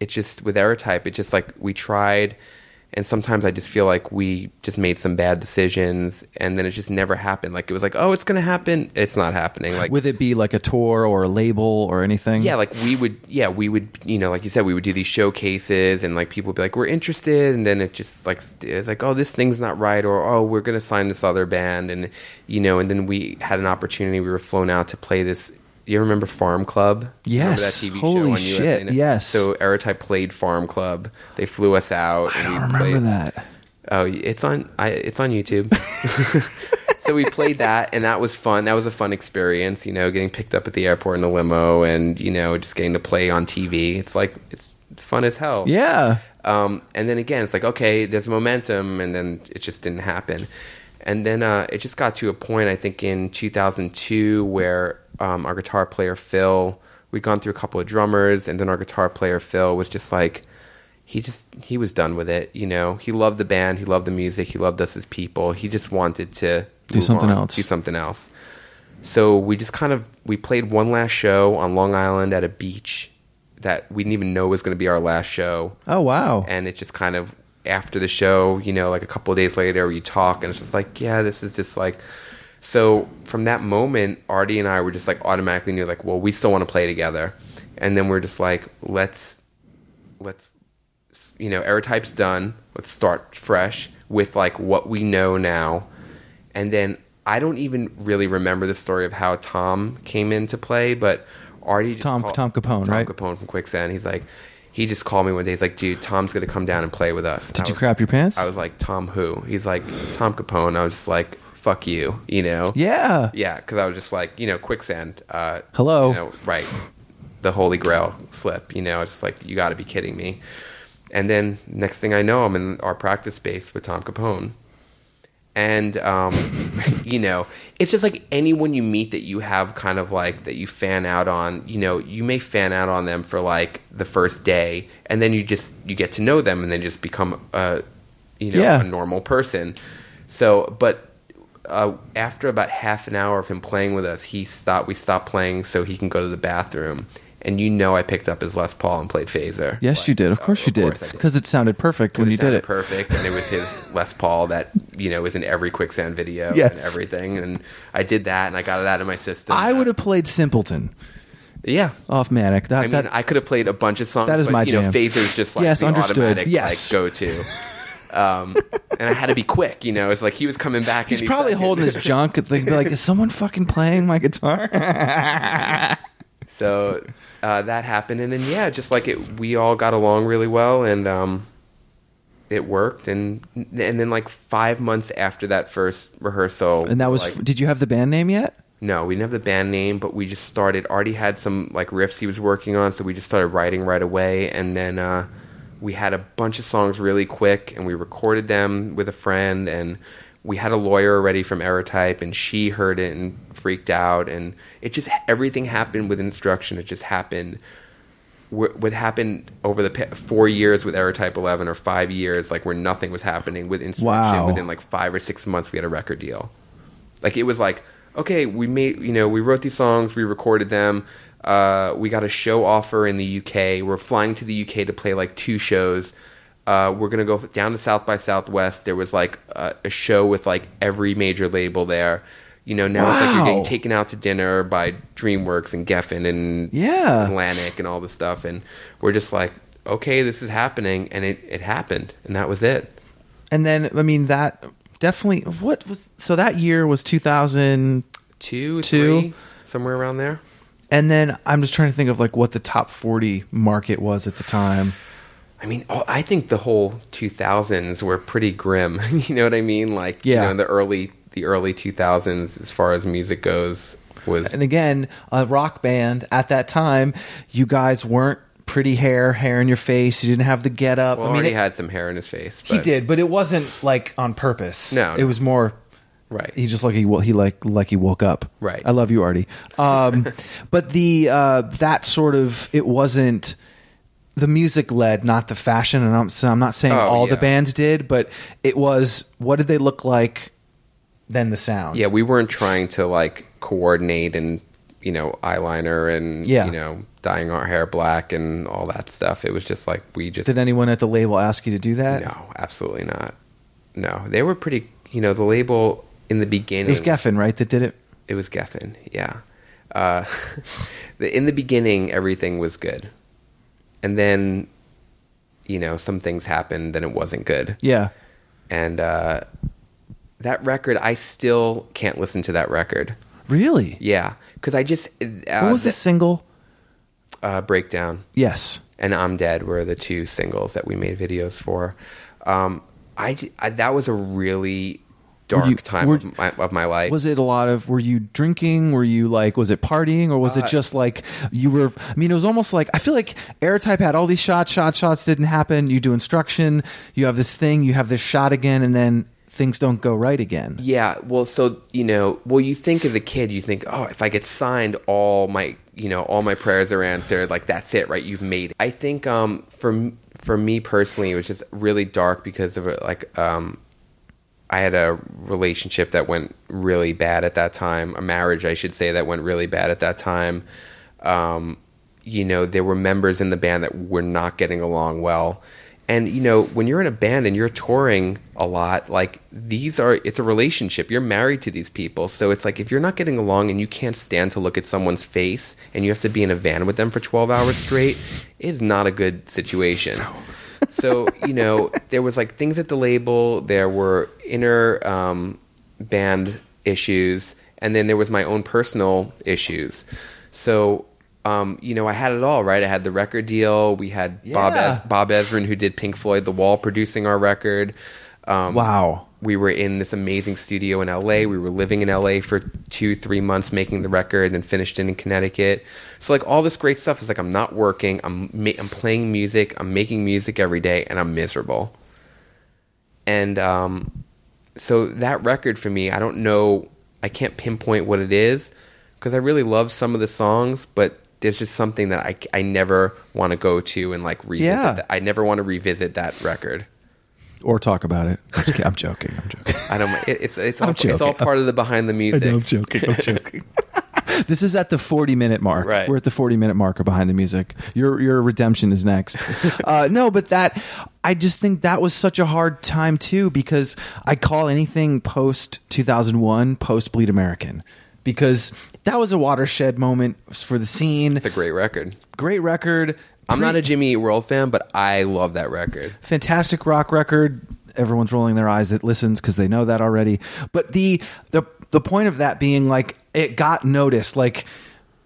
it just with Errortype, it just like we tried, and sometimes I just feel like we just made some bad decisions, and then it just never happened. Like it was like, oh, it's gonna happen. It's not happening. Like Would it be like a tour or a label or anything? yeah, like we would, yeah, we would, you know, like you said, we would do these showcases, and like people would be like, "We're interested," and then it just like it's like, "Oh, this thing's not right," or "Oh, we're gonna sign this other band," and you know, and then we had an opportunity. We were flown out to play this. You remember Farm Club? Remember Yes. that TV Holy show on shit, USA yes. So Errortype played Farm Club. They flew us out. I don't remember played, that. Oh, it's on. I, it's on YouTube. so we played that, and that was fun. That was a fun experience. You know, getting picked up at the airport in the limo, and you know, just getting to play on TV. It's like it's fun as hell. Yeah. Um, and then again, it's like okay, there's momentum, and then it just didn't happen. And then uh, it just got to a point, I think, in 2002 where um, our guitar player Phil, we'd gone through a couple of drummers, and then our guitar player Phil was just like, he just he was done with it. You know, he loved the band, he loved the music, he loved us as people. He just wanted to Do something on, else. do something else. So we just kind of we played one last show on Long Island at a beach that we didn't even know was going to be our last show Oh wow. and it just kind of after the show, you know, like a couple of days later, you talk, and it's just like, yeah, this is just like. So from that moment, Artie and I were just like automatically knew, like, well, we still want to play together, and then we're just like, let's, let's, you know, Errortype's done. Let's start fresh with like what we know now, and then I don't even really remember the story of how Tom came into play, but Artie just Tom- called- Tom Capone, Tom right? Capone from Quicksand. He's like, he just called me one day. He's like, dude, Tom's gonna come down and play with us. Did I you was- crap your pants? I was like, Tom who? He's like, Tom Capone. I was just like, fuck you, you know? yeah. Yeah, because I was just like, you know, Quicksand. Uh, Hello. You know, right. The Holy Grail slip, you know, it's just like, you gotta be kidding me. And then next thing I know, I'm in our practice space with Tom Capone. And, um, you know, it's just like anyone you meet that you have kind of like that you fan out on, you know, you may fan out on them for like the first day and then you just, you get to know them and then just become a, you know, Yeah. a normal person. So, but uh, after about half an hour of him playing with us, he stopped. We stopped playing so he can go to the bathroom, and you know I picked up his Les Paul and played Fazer. Yes, Like, you did. Of oh, course you did. course I Because it sounded perfect when you did it. perfect, and it was his Les Paul that you know was in every quicksand video and Yes. everything. And I did that, and I got it out of my system. I would have played Simpleton yeah. off Manic. That, I mean, that, I could have played a bunch of songs. That is but, my you know, jam. Fazer's just like Yes, the understood. automatic Yes. like go to. Um, and I had to be quick. You know, it's like he was coming back. he's probably second. holding his junk and thinking, like, is someone fucking playing my guitar? So uh, that happened, and then yeah, just like it, we all got along really well, and um, it worked. And and then like five months after that first rehearsal, and that was. like, did you have the band name yet? no, we didn't have the band name, but we just started. Artie had some like riffs he was working on, so we just started writing right away, and then. Uh, we had a bunch of songs really quick and we recorded them with a friend and we had a lawyer already from Errortype and she heard it and freaked out and it just everything happened with instruction it just happened what happened over the four years with Errortype 11 or five years like where nothing was happening with instruction Wow. within like five or six months we had a record deal like it was like okay we made you know we wrote these songs we recorded them uh, we got a show offer in the uk we're flying to the uk to play like two shows uh, we're gonna go down to south by southwest there was like a, a show with like every major label there you know now it's like you're getting taken out to dinner by dreamworks and geffen and Yeah. atlantic and all this stuff and we're just like okay this is happening and it, it happened and that was it And then, I mean, that definitely. What was. So that year was two thousand two, two somewhere around there And then I'm just trying to think of like what the top 40 market was at the time. I mean, I think the whole 2000s were pretty grim. you know what I mean? Like, you Yeah. know, in the early the early 2000s, as far as music goes, was And again, a rock band at that time, you guys weren't pretty hair, hair in your face. You didn't have the get up. well, I mean, Artie it- had some hair in his face. he did, but it wasn't like on purpose. No, it no. was more right. he just like he he like like he woke up. Right. I love you, Artie. Um, but the uh, that sort of it wasn't the music led, not the fashion. And I'm so I'm not saying Oh, all the yeah. bands did, but it was what did they look like? Then the sound. yeah, we weren't trying to like coordinate and you know eyeliner and Yeah. you know dyeing our hair black and all that stuff. It was just like we just Did anyone at the label ask you to do that? no, absolutely not. No, they were pretty. You know, the label in the beginning It was Geffen, right? That did it. It was Geffen, yeah. Uh, the, in the beginning, everything was good, and then, you know, some things happened, and it wasn't good. Yeah. And uh, that record, I still can't listen to that record. Really? Yeah, because I just uh, What was the single? uh, breakdown Yes. and I'm Dead were the two singles that we made videos for. Um, I, I- that was a really dark you- time were- of, my, of my life. Was it a lot of were you drinking? Were you like was it partying or was it just like you were I mean it was almost like I feel like Errortype had all these shots, shots, shots didn't happen. You do instruction, you have this thing, you have this shot again and then things don't go right again. Yeah, well, so you know, well, you think as a kid, you think, oh, if I get signed, all my, you know, all my prayers are answered. Like that's it, right? You've made it. I think, um, for for me personally, it was just really dark because of it. Like, um, I had a relationship that went really bad at that time, a marriage, I should say, that went really bad at that time. Um, you know, there were members in the band that were not getting along well. And, you know, when you're in a band and you're touring a lot, like these are, it's a relationship. You're married to these people. So it's like if you're not getting along and you can't stand to look at someone's face and you have to be in a van with them for 12 hours straight, it is not a good situation. So you know there was like things at the label there were inner um, band issues and then there was my own personal issues. So um, you know i had it all right? I had the record deal. We had bob, Yeah. es- bob ezrin who did pink floyd the wall producing our record um, Wow. we were in this amazing studio in LA. We were living in LA for two, three months making the record, and then finished it in Connecticut. So like all this great stuff is like I'm not working. I'm ma- I'm playing music. I'm making music every day, and I'm miserable. And um, so that record for me, I don't know. I can't pinpoint what it is because I really love some of the songs, but there's just something that I, I never want to go to and like revisit. Yeah. That. I never want to revisit that record. Or talk about it. I'm, just. I'm joking. I'm joking. I don't. It, it's it's all, it's all part of the behind the music. joking. I'm joking. This is at the 40 minute mark. Right. We're at the 40 minute marker behind the music. Your your redemption is next. uh, no, but that I just think that was such a hard time too because I call anything post 2001 post Bleed American because that was a watershed moment for the scene. It's a great record. Great record. I'm not a Jimmy Eat World fan, but I love that record. fantastic rock record. Everyone's rolling their eyes that listens because they know that already. But the the the point of that being like it got noticed, like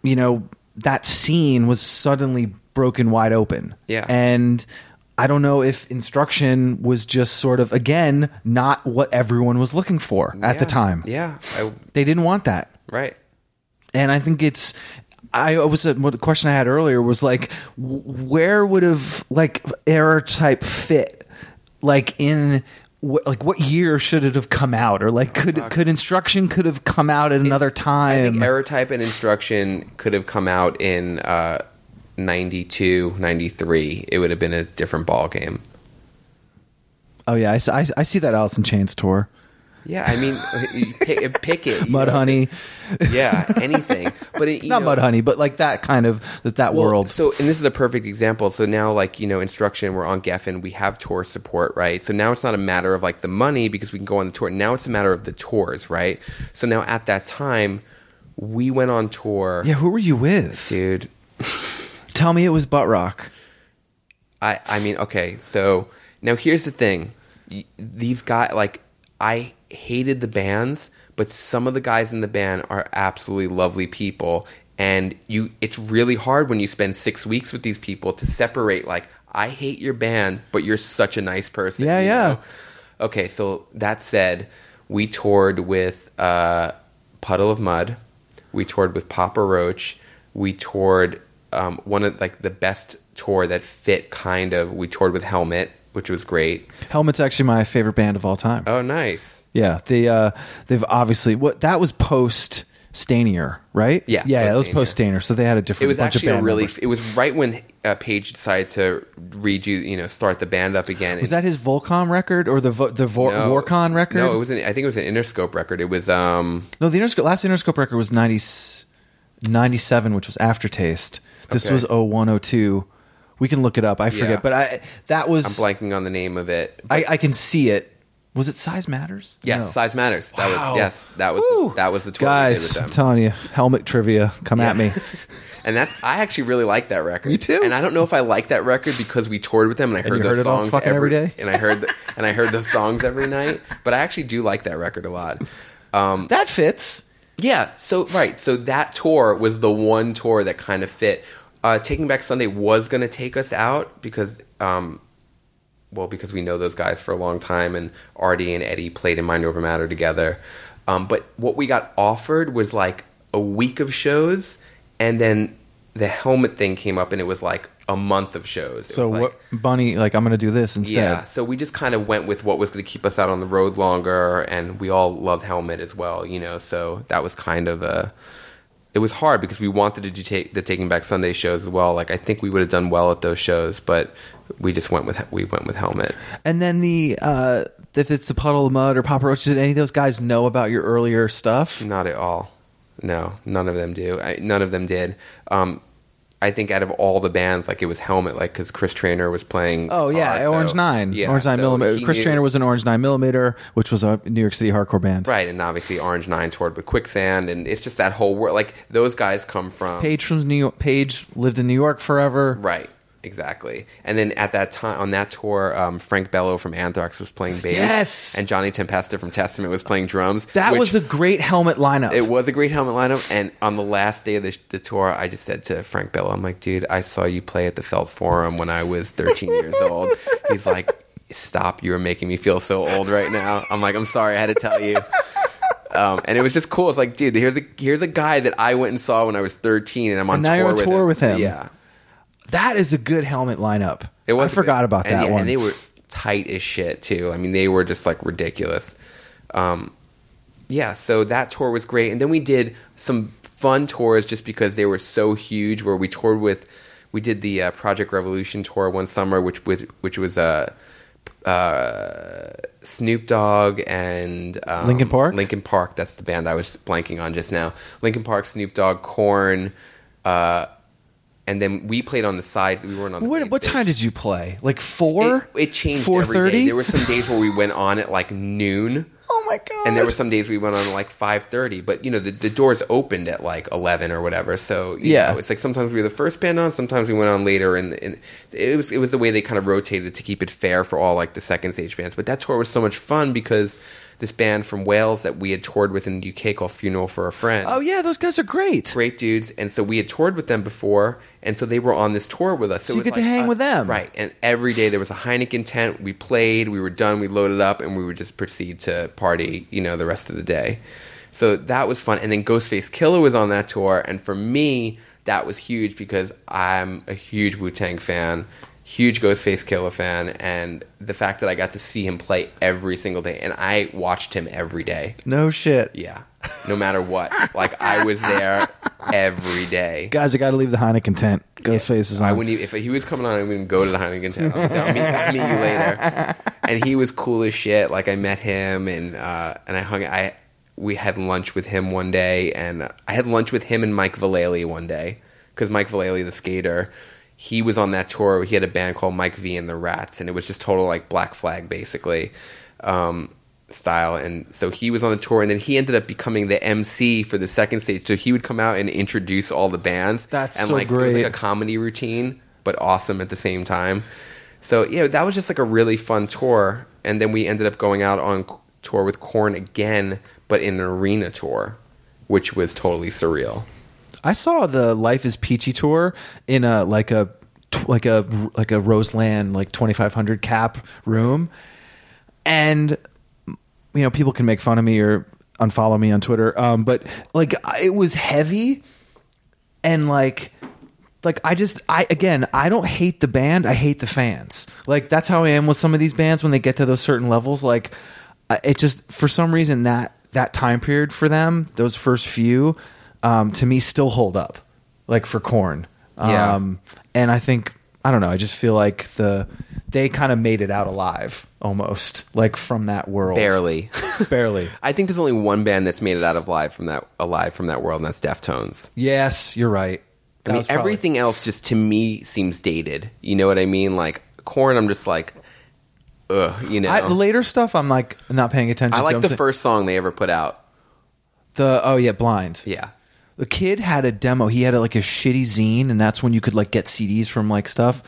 you know that scene was suddenly broken wide open. Yeah. and I don't know if instruction was just sort of again not what everyone was looking for at the Yeah. time. Yeah, I, They didn't want that right. and I think it's. I was what the question I had earlier was like, where would have like Errortype fit, like in wh- like what year should it have come out, or like could could instruction could have come out at another I think time? Errortype and instruction could have come out in uh, 92, 93. It would have been a different ball game. oh yeah, I see that in Chains tour, Yeah, I mean, uh, pick, uh, pick it. Mud know, Honey, Yeah, anything. But it, you not know, Mudhoney, but like that kind of that that Well, world. So, and this is a perfect example. So now, like you know, instruction, we're on Geffen, we have tour support, right? So now it's not a matter of like the money because we can go on the tour. Now it's a matter of the tours, right? So now at that time, we went on tour, yeah, who were you with? dude. Tell me it was Butt Rock. I, I mean, okay, so now here's the thing. These guys, like, I hated the bands, but some of the guys in the band are absolutely lovely people. And you, it's really hard when you spend six weeks with these people to separate, like, I hate your band, but you're such a nice person. Yeah, yeah. know? Okay, so that said, we toured with uh, Puddle of Mudd. We toured with Papa Roach. We toured um, one of like the best tour that fit kind of. We toured with Helmet, which was great. Helmet's actually my favorite band of all time. Oh, nice. Yeah, they uh, they've obviously what that was post Stanier, right? Yeah, yeah, it was post Stanier, so they had a different. It was bunch actually of a really. members. It was right when uh, Page decided to read you, you know, start the band up again. Was that his Volcom record or the Vo- the Vor- No. Warcon record? No, it was. An, I think it was an Interscope record. It was. um No, the Interscope last Interscope record was 90, 97, which was Aftertaste. This Okay. was 0102. We can look it up. I forget, Yeah. but I that was I'm blanking on the name of it. I, I can see it. Was it Size Matters? Yes, No. size matters. That Wow. was yes. That was Woo. that was the tour we did Guys, with I'm them. telling you, helmet trivia, come at me. And that's I actually really like that record. Me too. And I don't know if I like that record because we toured with them and I heard you those heard it all songs fucking every day? and I heard the, and I heard those songs every night. But I actually do like that record a lot. Um, That fits. yeah. So right. So that tour was the one tour that kind of fit. Uh, Taking Back Sunday was going to take us out because, um, well, because we know those guys for a long time, and Artie and Eddie played in Mind Over Matter together. Um, but what we got offered was like a week of shows, and then the helmet thing came up, and it was like a month of shows. It So was like, what, Bunny? Like I'm going to do this instead. yeah, so we just kind of went with what was going to keep us out on the road longer, and we all loved Helmet as well, you know. So that was kind of a. It was hard because we wanted to do take the Taking Back Sunday shows as well. Like I think we would have done well at those shows, but we just went with we went with Helmet. And then the uh, if it's the puddle of mudd or Papa Roach, did any of those guys know about your earlier stuff? Not at all. No, none of them do. I, none of them did. Um, I think out of all the bands, like it was Helmet, like because Chris Traynor was playing. Oh guitar, yeah, so- Orange Nine, Yeah, Orange Nine so millimeter. Chris knew- Traynor was an Orange Nine millimeter, which was a New York City hardcore band. Right, and obviously Orange Nine toured with Quicksand, and it's just that whole world. Like those guys come from Page from New York. Page lived in New York forever. right, exactly. And then at that time on that tour, um, Frank Bello from Anthrax was playing bass, Yes! and Johnny Tempesta from Testament was playing drums. That which- was a great helmet lineup. It was a great helmet lineup, and on the last day of the, the tour, I just said to Frank Bello, "I'm like, dude, I saw you play at the Felt Forum when I was 13 years old." He's like, "Stop! You are making me feel so old right now." I'm like, "I'm sorry, I had to tell you." Um, and it was just cool. It's like, dude, here's a here's a guy that I went and saw when I was 13, and I'm on And now tour you're on with tour him. with him. Yeah, that is a good helmet lineup. it was. I forgot good. about that yeah, one. And they were tight as shit too. I mean, they were just like ridiculous. Um, yeah, so that tour was great, and then we did some fun tours just because they were so huge. Where we toured with, we did the uh, Project Revolution tour one summer, which with which was uh, uh, Snoop Dogg and um, Linkin Park? Linkin Park. That's the band I was blanking on just now. Linkin Park, Snoop Dogg, Korn, uh, and then we played on the sides. We weren't on. The What, main what stage. time did you play? Like four? It, it changed Four every day. There were some days where we went on at like noon. Oh my god! And there were some days we went on at like five thirty, but you know the, the doors opened at like eleven or whatever. So you Yeah. know, it's like sometimes we were the first band on, sometimes we went on later, and, and it was it was the way they kind of rotated to keep it fair for all like the second stage bands. But that tour was so much fun because this band from Wales that we had toured with in the UK called Funeral for a Friend Oh yeah, those guys are great. great dudes, and so we had toured with them before, and so they were on this tour with us. So it you get to hang uh, with them. right? And every day there was a Heineken tent. We played, we were done, we loaded up, and we would just proceed to party. You know, the rest of the day. So that was fun. And then Ghostface Killah was on that tour, and for me, that was huge because I'm a huge Wu Tang fan. Huge Ghostface Killah fan, and the fact that I got to see him play every single day, and I watched him every day. No shit. Yeah. No matter what. like I was there every day. Guys, I got to leave the Heineken tent. Ghostface is on. I wouldn't even, if he was coming on, I wouldn't go to the Heineken tent. I'll, say, I'll, meet, I'll meet you later. And he was cool as shit. Like I met him and uh, and I hung. I we had lunch with him one day, and I had lunch with him and Mike Vallely one day because Mike Vallely, the skater, he was on that tour. He had a band called Mike V and the Rats, and it was just total like Black Flag basically. Um, style and so he was on the tour and then he ended up becoming the MC for the second stage so he would come out and introduce all the bands That's and so like it was like a comedy routine but awesome at the same time so yeah that was just like a really fun tour and then we ended up going out on tour with Korn again but in an arena tour which was totally surreal I saw the Life is Peachy tour in a like a like a like a Roseland like 2500 cap room. And you know people can make fun of me or unfollow me on Twitter um but like it was heavy and like like I just I again I don't hate the band I hate the fans. Like that's how I am with some of these bands when they get to those certain levels. Like it just for some reason that that time period for them those first few um, to me still hold up like for Korn Yeah. um, and I think I don't know I just feel like the they kind of made it out alive almost like from that world barely barely I think there's only one band that's made it out of live from that alive from that world and that's Deftones yes you're right I mean, probably- everything else just to me seems dated. You know what I mean? Like Korn, I'm just like, ugh. You know, I, the later stuff I'm like not paying attention I like I'm the first song they ever put out. the oh yeah blind Yeah, The kid had a demo. He had a, like a shitty zine, and that's when you could like get CDs from like stuff.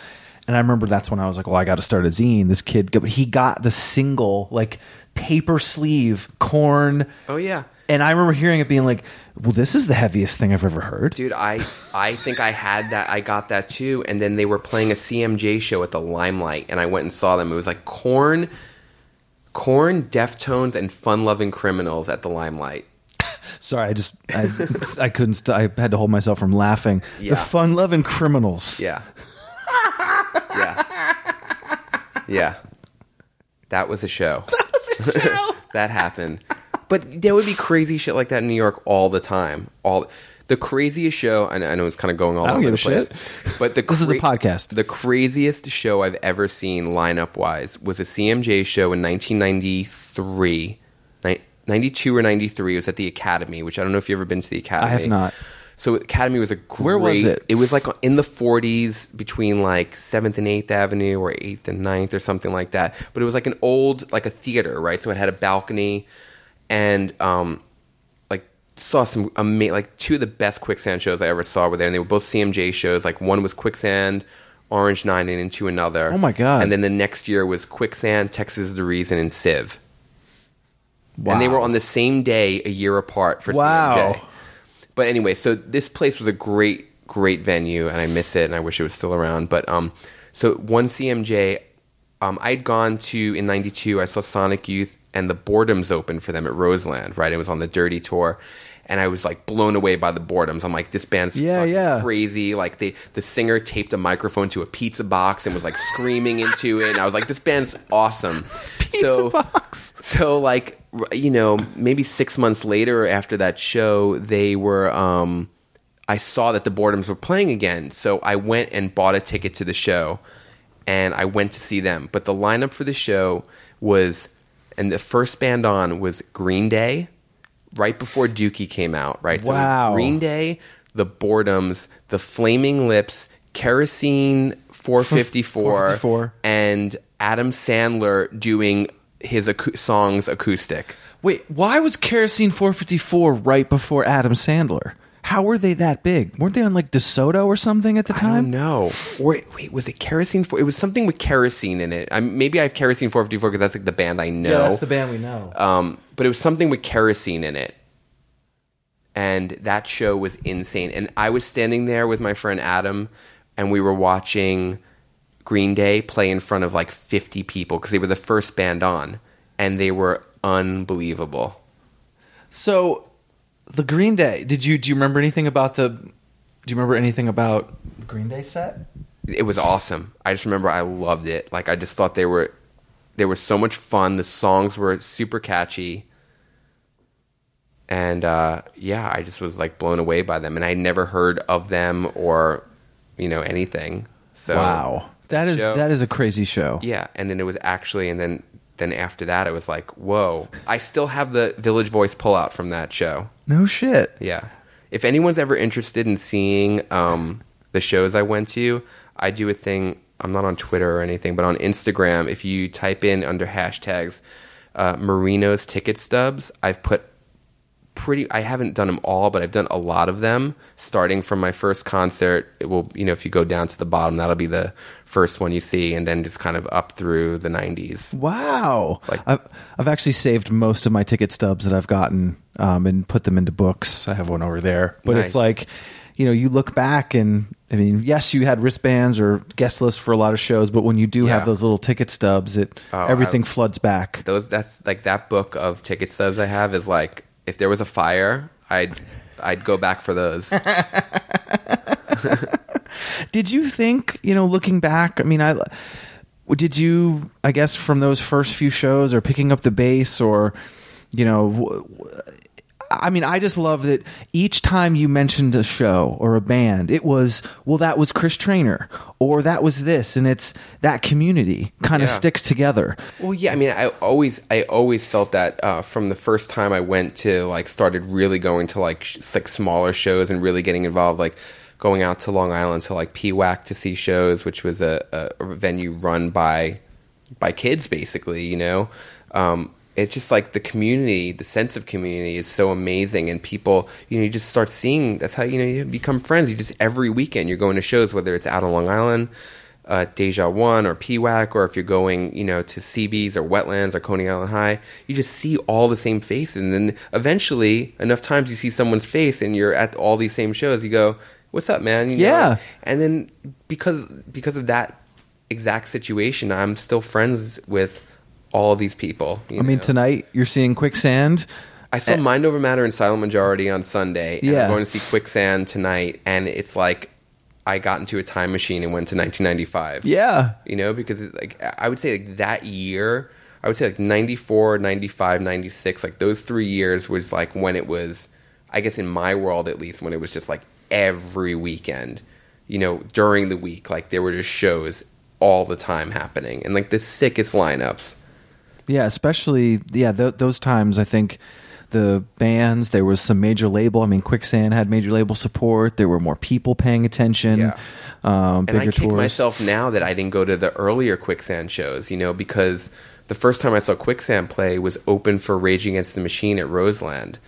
And I remember that's when I was like, "Well, I got to start a zine." This kid, but he got the single like paper sleeve Korn. Oh, yeah. And I remember hearing it being like, "Well, this is the heaviest thing I've ever heard." dude. I I think I had that. I got that too. And then they were playing a CMJ show at the Limelight, and I went and saw them. It was like Korn, Korn, Deftones, and Fun Loving Criminals at the Limelight. Sorry, I just I, I couldn't. St- I had to hold myself from laughing. Yeah. The fun-loving criminals. Yeah, yeah, yeah. That was a show. That was a show. that happened. But there would be crazy shit like that in New York all the time. All the craziest show. I know, I know it's kind of going all I don't over give the a place, shit. but the This is a podcast. The craziest show I've ever seen lineup wise was a CMJ show in 1993, Ni- 92 or 93. It was at the Academy, which I don't know if you've ever been to the Academy. I have not. So Academy was a great. Where was it? It was like in the 40s between like 7th and 8th Avenue or 8th and 9th or something like that. But it was like an old, like a theater, right? So it had a balcony and, um, like saw some ama- like two of the best quicksand shows I ever saw were there. And they were both CMJ shows. Like one was quicksand, Orange Nine and into another. Oh my God. And then the next year was quicksand, Texas is the Reason and Civ. And they were on the same day a year apart for Wow. CMJ. But anyway, so this place was a great, great venue, and I miss it, and I wish it was still around. But um, so one CMJ, um, I'd gone to in '92. I saw Sonic Youth, and the Boredoms open for them at Roseland. Right, it was on the Dirty tour, and I was like blown away by the Boredoms. I'm like, this band's Yeah, yeah. crazy. Like they, the singer taped a microphone to a pizza box and was like screaming into it. And I was like, this band's awesome. so, box. so like you know maybe six months later after that show they were um i saw that the boredoms were playing again so i went and bought a ticket to the show and i went to see them but the lineup for the show was and the first band on was Green Day, right before Dookie came out. Right, so it was Wow. Green Day, the Boredoms, the Flaming Lips, Kerosene 454, 454. and Adam Sandler doing his acou- songs acoustic. Wait, why was Kerosene 454 right before Adam Sandler? How were they that big? Weren't they on like DeSoto or something at the I don't time? know. Or wait, was it kerosene? For, it was something with kerosene in it. I, maybe I have kerosene 454 because that's like the band I know. Yeah, that's the band we know. Um, but it was something with kerosene in it. And that show was insane. And I was standing there with my friend Adam, and we were watching Green Day play in front of like 50 people because they were the first band on. And they were unbelievable. So, the Green Day. Did you do you remember anything about the? Do you remember anything about the Green Day set? it was awesome. I just remember I loved it. Like I just thought they were they were so much fun. The songs were super catchy. And uh, yeah, I just was like blown away by them and I never heard of them or you know anything. So wow, that is show- that is a crazy show. Yeah, and then it was actually and then then after that it was like, "Whoa. I still have the Village Voice pullout from that show." No shit. Yeah. If anyone's ever interested in seeing um, the shows I went to, I do a thing. I'm not on Twitter or anything, but on Instagram, if you type in under hashtags uh, Marino's ticket stubs, I've put pretty. I haven't done them all, but I've done a lot of them. Starting from my first concert, it will you know if you go down to the bottom, that'll be the first one you see, and then just kind of up through the 90s. Wow. Like- I've I've actually saved most of my ticket stubs that I've gotten um, and put them into books. I have one over there, but Nice. it's like, you know, you look back and I mean, yes, you had wristbands or guest lists for a lot of shows, but when you do Yeah. have those little ticket stubs, it Oh, everything I- floods back. those that's like that book of ticket stubs I have is like if there was a fire, I'd I'd go back for those. Did you think, you know, looking back, I mean, I did you, I guess, from those first few shows or picking up the bass or, you know, w- w- I mean, I just love that each time you mentioned a show or a band, it was, well, that was Chris Traynor or that was this. And it's that community kind of Yeah. sticks together. well, yeah, I mean, I always I always felt that uh, from the first time I went to like started really going to like sh- like smaller shows and really getting involved, like going out to Long Island to like PWAC to see shows, which was a, a, a venue run by by kids, basically. You know, um, it's just like the community, the sense of community is so amazing, and people, you know, you just start seeing. That's how you know you become friends. You just every weekend you're going to shows, whether it's out on Long Island. Uh, Deja One or PWAC, or if you're going, you know, to CB's or Wetlands or Coney Island High, you just see all the same faces. And then eventually, enough times you see someone's face and you're at all these same shows, you go, "What's up, man?" You know? Yeah. And then because because of that exact situation, I'm still friends with all these people. I mean, tonight you're seeing Quicksand. I saw eh. Mind Over Matter and Silent Majority on Sunday. And Yeah. I'm going to see Quicksand tonight, and it's like I got into a time machine and went to 1995. Yeah. You know, because it's like I would say like that year, I would say like 94, 95, 96, like those three years was like when it was, I guess in my world at least, when it was just like every weekend, you know, during the week, like there were just shows all the time happening and like the sickest lineups. Yeah, especially yeah th- those times. I think the bands there was some major label. I mean, Quicksand had major label support. There were more people paying attention. Yeah. Um, and bigger I kick tours. myself now that I didn't go to the earlier Quicksand shows, you know, because the first time I saw Quicksand play was open for Rage Against the Machine at Roseland.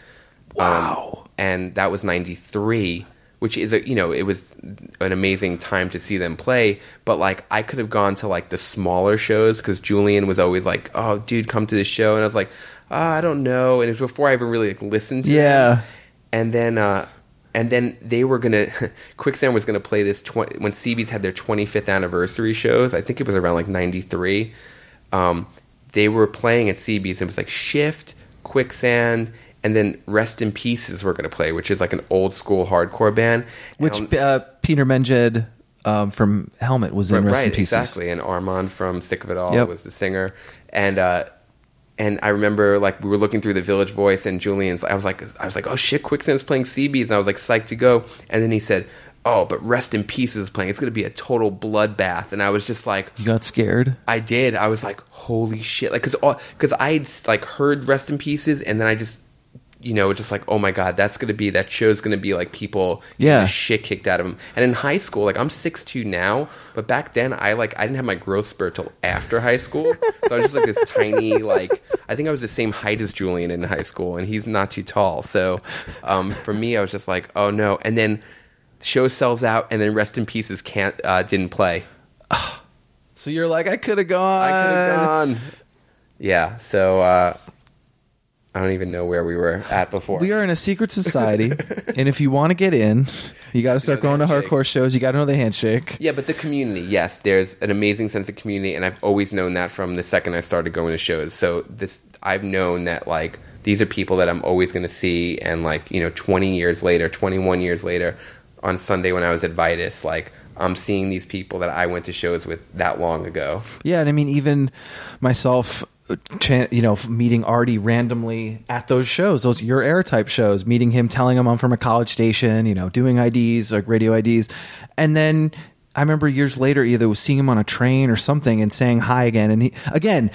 Wow. and that was 93 which is a you know it was an amazing time to see them play but like i could have gone to like the smaller shows because julian was always like oh dude come to this show and i was like oh, i don't know and it was before i even really like, listened to Yeah. them. and then uh and then they were gonna quicksand was gonna play this 20, when cb's had their 25th anniversary shows i think it was around like 93 um, they were playing at cb's and it was like shift quicksand and then rest in pieces we're going to play which is like an old school hardcore band Which uh, Peter Mengede um, from Helmet was in right, Rest in Pieces. exactly and armand from sick of it all Yep. was the singer and uh and I remember like we were looking through the Village Voice and Julian's. I was like, I was like, oh shit, Quicksand's playing CBs, and I was like psyched to go. And then he said, oh, but Rest in Peace is playing. It's going to be a total bloodbath. And I was just like, You got scared. I did. I was like, holy shit! Like, cause, cause I had like heard Rest in Pieces, and then I just, you know, just like, oh my god, that's gonna be that show's gonna be like people, Yeah. shit kicked out of them. And in high school, like I'm six two now, but back then I like I didn't have my growth spurt till after high school, so I was just like this tiny, like I think I was the same height as Julian in high school, and he's not too tall. So, um, for me, I was just like, oh no, and then. Show sells out, and then Rest in Pieces can't uh, didn't play. So you're like, I could have gone. I could have gone. Yeah, so uh, I don't even know where we were at before. We are in a secret society, and if you want to get in, you got to start going to handshake. hardcore shows. You got to know the handshake. Yeah, but the community, yes, there's an amazing sense of community, and I've always known that from the second I started going to shows. So this, I've known that like these are people that I'm always going to see, and like you know, 20 years later, 21 years later, on Sunday when I was at Vitus, like I'm seeing these people that I went to shows with that long ago. Yeah, and I mean, even myself, you know, meeting Artie randomly at those shows, those Errortype shows, meeting him, telling him I'm from a college station, you know, doing IDs like radio IDs, and then I remember years later either was seeing him on a train or something and saying hi again, and he again.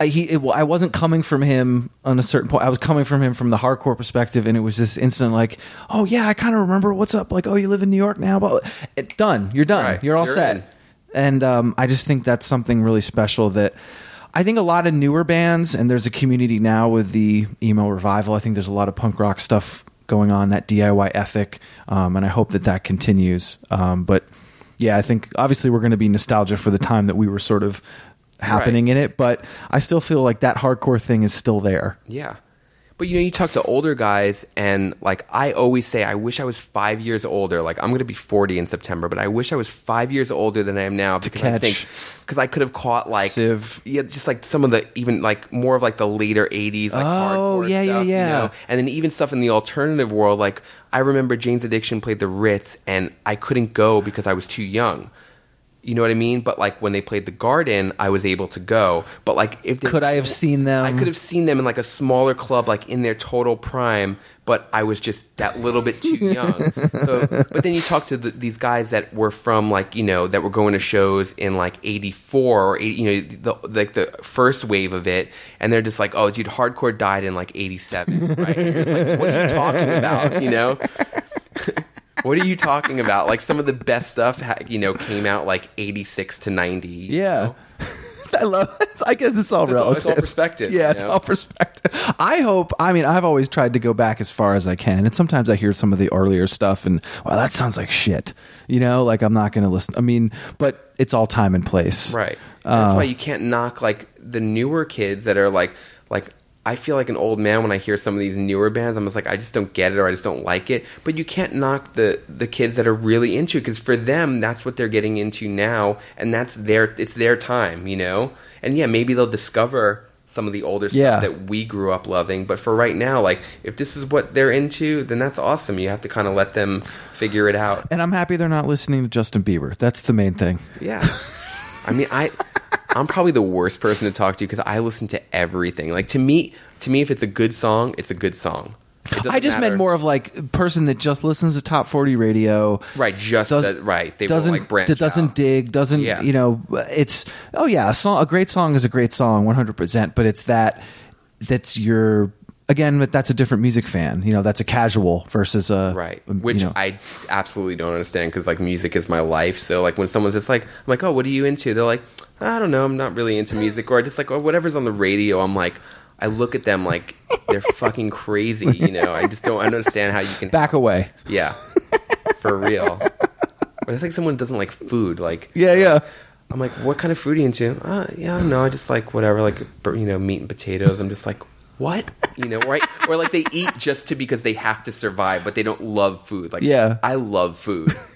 I, he, it, I wasn't coming from him on a certain point. I was coming from him from the hardcore perspective, and it was this instant like, "Oh yeah, I kind of remember what's up." Like, "Oh, you live in New York now?" But it, done. You're done. Right. You're all You're set. in. And um, I just think that's something really special that I think a lot of newer bands, and there's a community now with the emo revival. I think there's a lot of punk rock stuff going on, that DIY ethic, um, and I hope that that continues. Um, but yeah, I think obviously we're going to be nostalgia for the time that we were sort of happening in it, but I still feel like that hardcore thing is still there. Yeah. But you know, you talk to older guys, and like I always say, I wish I was five years older. Like I'm going to be 40 in September, but I wish I was five years older than I am now because I catch think because I could have caught like Civ. yeah, just like some of the even like more of like the later 80s, like Oh, hardcore yeah, yeah, stuff, you yeah. know? and then even stuff in the alternative world. Like I remember Jane's Addiction played the Ritz, and I couldn't go because I was too young. You know what I mean? But like when they played the Garden, I was able to go. But like if they, Could I have seen them? I could have seen them in like a smaller club, like in their total prime, but I was just that little bit too young. so, but then you talk to the, these guys that were from like you know that were going to shows in like '84 or 80, you know the, like the first wave of it, and they're just like, oh, dude, hardcore died in like '87, right? And it's like, what are you talking about? You know. What are you talking about? Like some of the best stuff, you know, came out like eighty six to ninety. you Yeah. know? I love it. I guess it's all It's all- relative. it's all perspective, Yeah, it's know? all perspective. I hope. I mean, I've always tried to go back as far as I can, and sometimes I hear some of the earlier stuff, and wow, that sounds like shit. You know, like I'm not going to listen. I mean, but it's all time and place, Right. And that's Uh, why you can't knock like the newer kids that are like like I feel like an old man when I hear some of these newer bands. I'm just like I just don't get it or I just don't like it. But you can't knock the the kids that are really into it because for them that's what they're getting into now, and that's their it's their time, you know. And yeah, maybe they'll discover some of the older stuff Yeah. that we grew up loving. But for right now, like if this is what they're into, then that's awesome. You have to kind of let them figure it out. And I'm happy they're not listening to Justin Bieber. That's the main thing. Yeah. I mean, I I'm probably the worst person to talk to because I listen to everything. Like to me, to me, if it's a good song, it's a good song. I just matter- meant more of like person that just listens to top 40 radio. right. Just does- that, right. They doesn't like branch that doesn't out. dig doesn't Yeah. you know it's oh yeah a song a great song is a great song 100% but it's that that's your again but that's a different music fan you know that's a casual versus a Right, you which know. I absolutely don't understand because like music is my life. So like when someone's just like, I'm like, oh, what are you into? They're like, I don't know, I'm not really into music, or just like, oh, whatever's on the radio. I'm like, I look at them like they're fucking crazy. You know, I just don't understand how you can back away Yeah, for real. It's like someone doesn't like food. Like yeah yeah I'm like, what kind of food are you into? Uh, yeah, I don't know. I just like whatever, like you know, meat and potatoes. I'm just like, what? You know, right? Or like they eat just to because they have to survive, but they don't love food. Like, Yeah. I love food.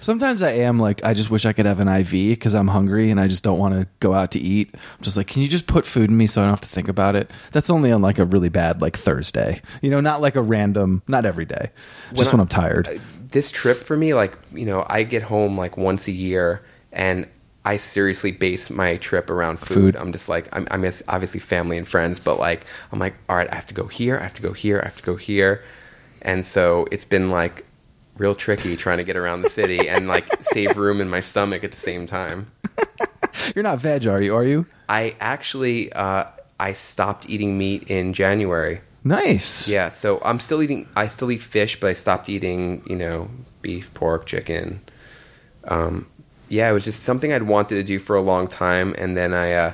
sometimes i am like i just wish i could have an iv because i'm hungry and i just don't want to go out to eat i'm just like can you just put food in me so i don't have to think about it that's only on like a really bad like thursday you know not like a random not every day just When when, i'm tired uh, this trip for me, like you know, I get home like once a year, and I seriously base my trip around food. Food. I'm just like, I'm, I'm obviously family and friends, but like, I'm like, all right, I have to go here, I have to go here, I have to go here, and so it's been like real tricky trying to get around the city and like save room in my stomach at the same time. You're not veg, are you? Are you? I actually uh, I stopped eating meat in January. Nice. Yeah, so I'm still eating. I still eat fish, but I stopped eating. You know, beef, pork, chicken. Um, yeah, it was just something I'd wanted to do for a long time, and then I uh,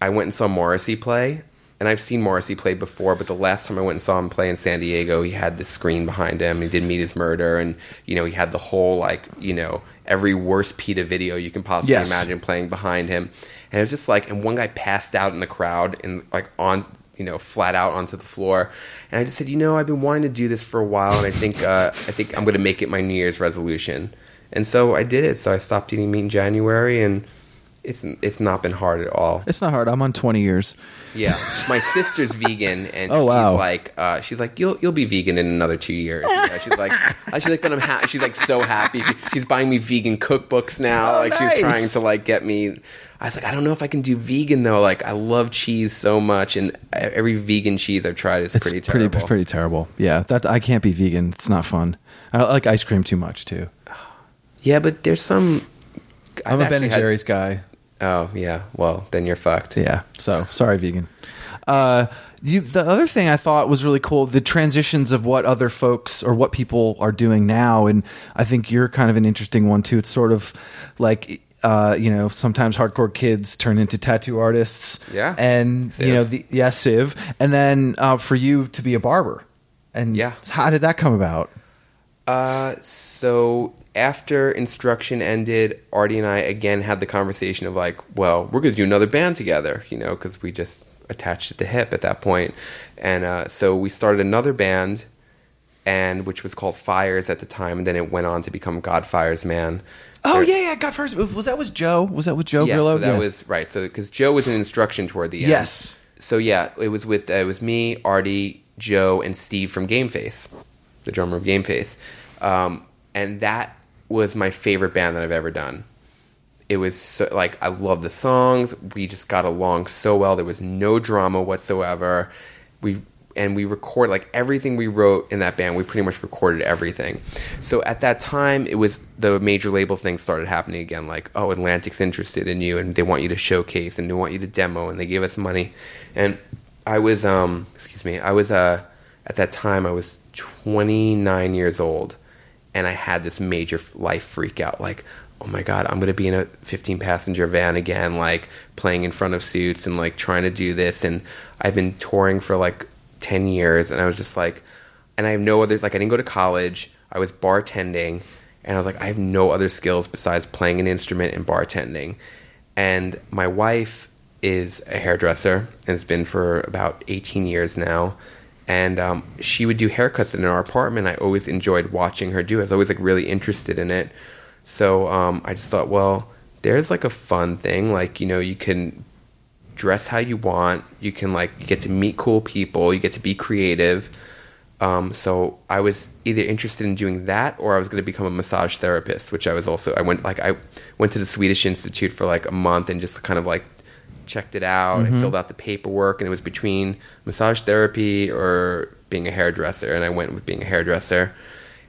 I went and saw Morrissey play, and I've seen Morrissey play before, but the last time I went and saw him play in San Diego, he had the screen behind him. He did Meat Is Murder, and you know he had the whole like you know every worst PETA video you can possibly Yes. imagine playing behind him, and it was just like, and one guy passed out in the crowd and like on you know flat out onto the floor, and I just said, you know, I've been wanting to do this for a while, and I think uh, I think I'm going to make it my New Year's resolution, and so I did it. So I stopped eating meat in January, and it's it's not been hard at all. It's not hard. I'm on 20 years. Yeah, my sister's vegan, and Oh, she's wow. like, uh, she's like, you'll you'll be vegan in another two years. You know, she's like, she's like, but I'm ha- she's like so happy. She's buying me vegan cookbooks now. Oh, like nice. she's trying to like get me. I was like, I don't know if I can do vegan though. Like I love cheese so much, and every vegan cheese I've tried is It's pretty pretty terrible. pretty terrible. Yeah, that I can't be vegan. It's not fun. I like ice cream too much too. Yeah, but there's some. I'm a Ben and had- Jerry's guy. Oh yeah, well then you're fucked. Yeah. So sorry, vegan. Uh, you, the other thing I thought was really cool the transitions of what other folks or what people are doing now, and I think you're kind of an interesting one too. It's sort of like. Uh, you know, sometimes hardcore kids turn into tattoo artists. Yeah. and Civ. you know, the, yeah, Civ, and then uh, for you to be a barber, and Yeah. how did that come about? Uh, so after instruction ended, Artie and I again had the conversation of like, well, we're going to do another band together, you know, because we just attached at the hip at that point. And uh, so we started another band, and which was called Fires at the time, and then it went on to become Godfire's Man. Oh yeah, yeah. Godfires was that was Joe? Was that with Joe yeah, Grillo? so that Yeah. was right. So because Joe was in instruction toward the end. Yes. So yeah, it was with uh, it was me, Artie, Joe, and Steve from Game Face, the drummer of Game Face, um, and that was my favorite band that I've ever done. It was so, like I love the songs. We just got along so well. There was no drama whatsoever. We and we record like everything we wrote in that band. We pretty much recorded everything. So at that time, it was the major label thing started happening again. Like, oh, Atlantic's interested in you, and they want you to showcase, and they want you to demo, and they gave us money. And I was, um, excuse me, I was uh, at that time I was 29 years old, and I had this major life freak out. Like, oh my god, I'm gonna be in a 15 passenger van again, like playing in front of suits and like trying to do this. And I've been touring for like 10 years, and I was just like, and I have no other like I didn't go to college. I was bartending, and I was like, I have no other skills besides playing an instrument and bartending. And my wife is a hairdresser, and it's been for about 18 years now. And um, she would do haircuts in our apartment. I always enjoyed watching her do it. I was always like really interested in it. So um, I just thought, well, there's like a fun thing. Like you know, you can dress how you want. You can like you get to meet cool people. You get to be creative. Um, so I was either interested in doing that or I was going to become a massage therapist, which I was also. I went like I went to the Swedish Institute for like a month and just kind of like checked it out. I filled out the paperwork, and it was between massage therapy or being a hairdresser, and I went with being a hairdresser,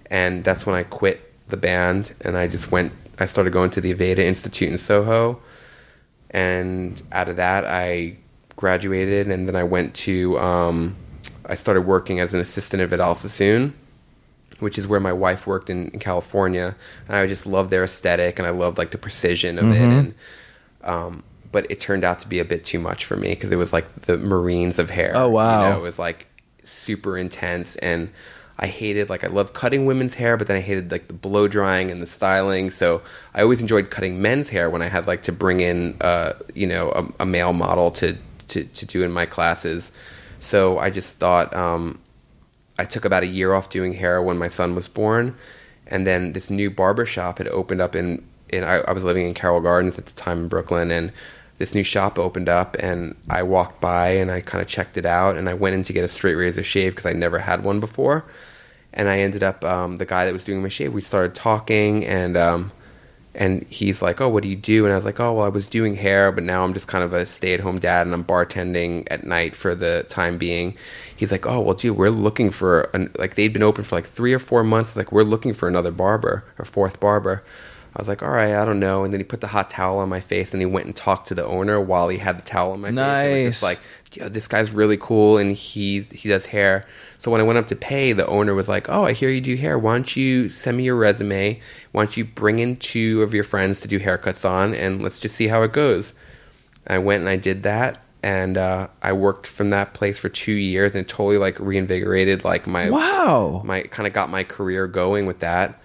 and that's when I quit the band, and I just went. I started going to the Aveda Institute in Soho, and out of that, I graduated, and then I went to. Um, I started working as an assistant at Vidal Sassoon, which is where my wife worked in, in California. And I just loved their aesthetic, and I loved like the precision of it. And um, but it turned out to be a bit too much for me because it was like the Marines of hair. Oh, wow. You know, it was like super intense, and I hated like I loved cutting women's hair, but then I hated like the blow drying and the styling. So I always enjoyed cutting men's hair when I had like to bring in uh, you know a, a male model to, to to do in my classes. So I just thought um, I took about a year off doing hair when my son was born, and then this new barber shop had opened up in. in I, I was living in Carroll Gardens at the time in Brooklyn, and this new shop opened up, and I walked by and I kind of checked it out, and I went in to get a straight razor shave because I never had one before, and I ended up um, the guy that was doing my shave. We started talking, and um, and he's like, "Oh, what do you do?" And I was like, "Oh, well, I was doing hair, but now I'm just kind of a stay-at-home dad, and I'm bartending at night for the time being." He's like, "Oh, well, dude, we're looking for an, like they'd been open for like three or four months. Like we're looking for another barber, or fourth barber." I was like, "All right, I don't know." And then he put the hot towel on my face, and he went and talked to the owner while he had the towel on my face. It was Nice. just like, "Yo, this guy's really cool, and he's he does hair." So when I went up to pay, the owner was like, "Oh, I hear you do hair. Why don't you send me your resume? Why don't you bring in two of your friends to do haircuts on, and let's just see how it goes." I went and I did that, and uh, I worked from that place for two years, and it totally like reinvigorated like my Wow. my kind of got my career going with that.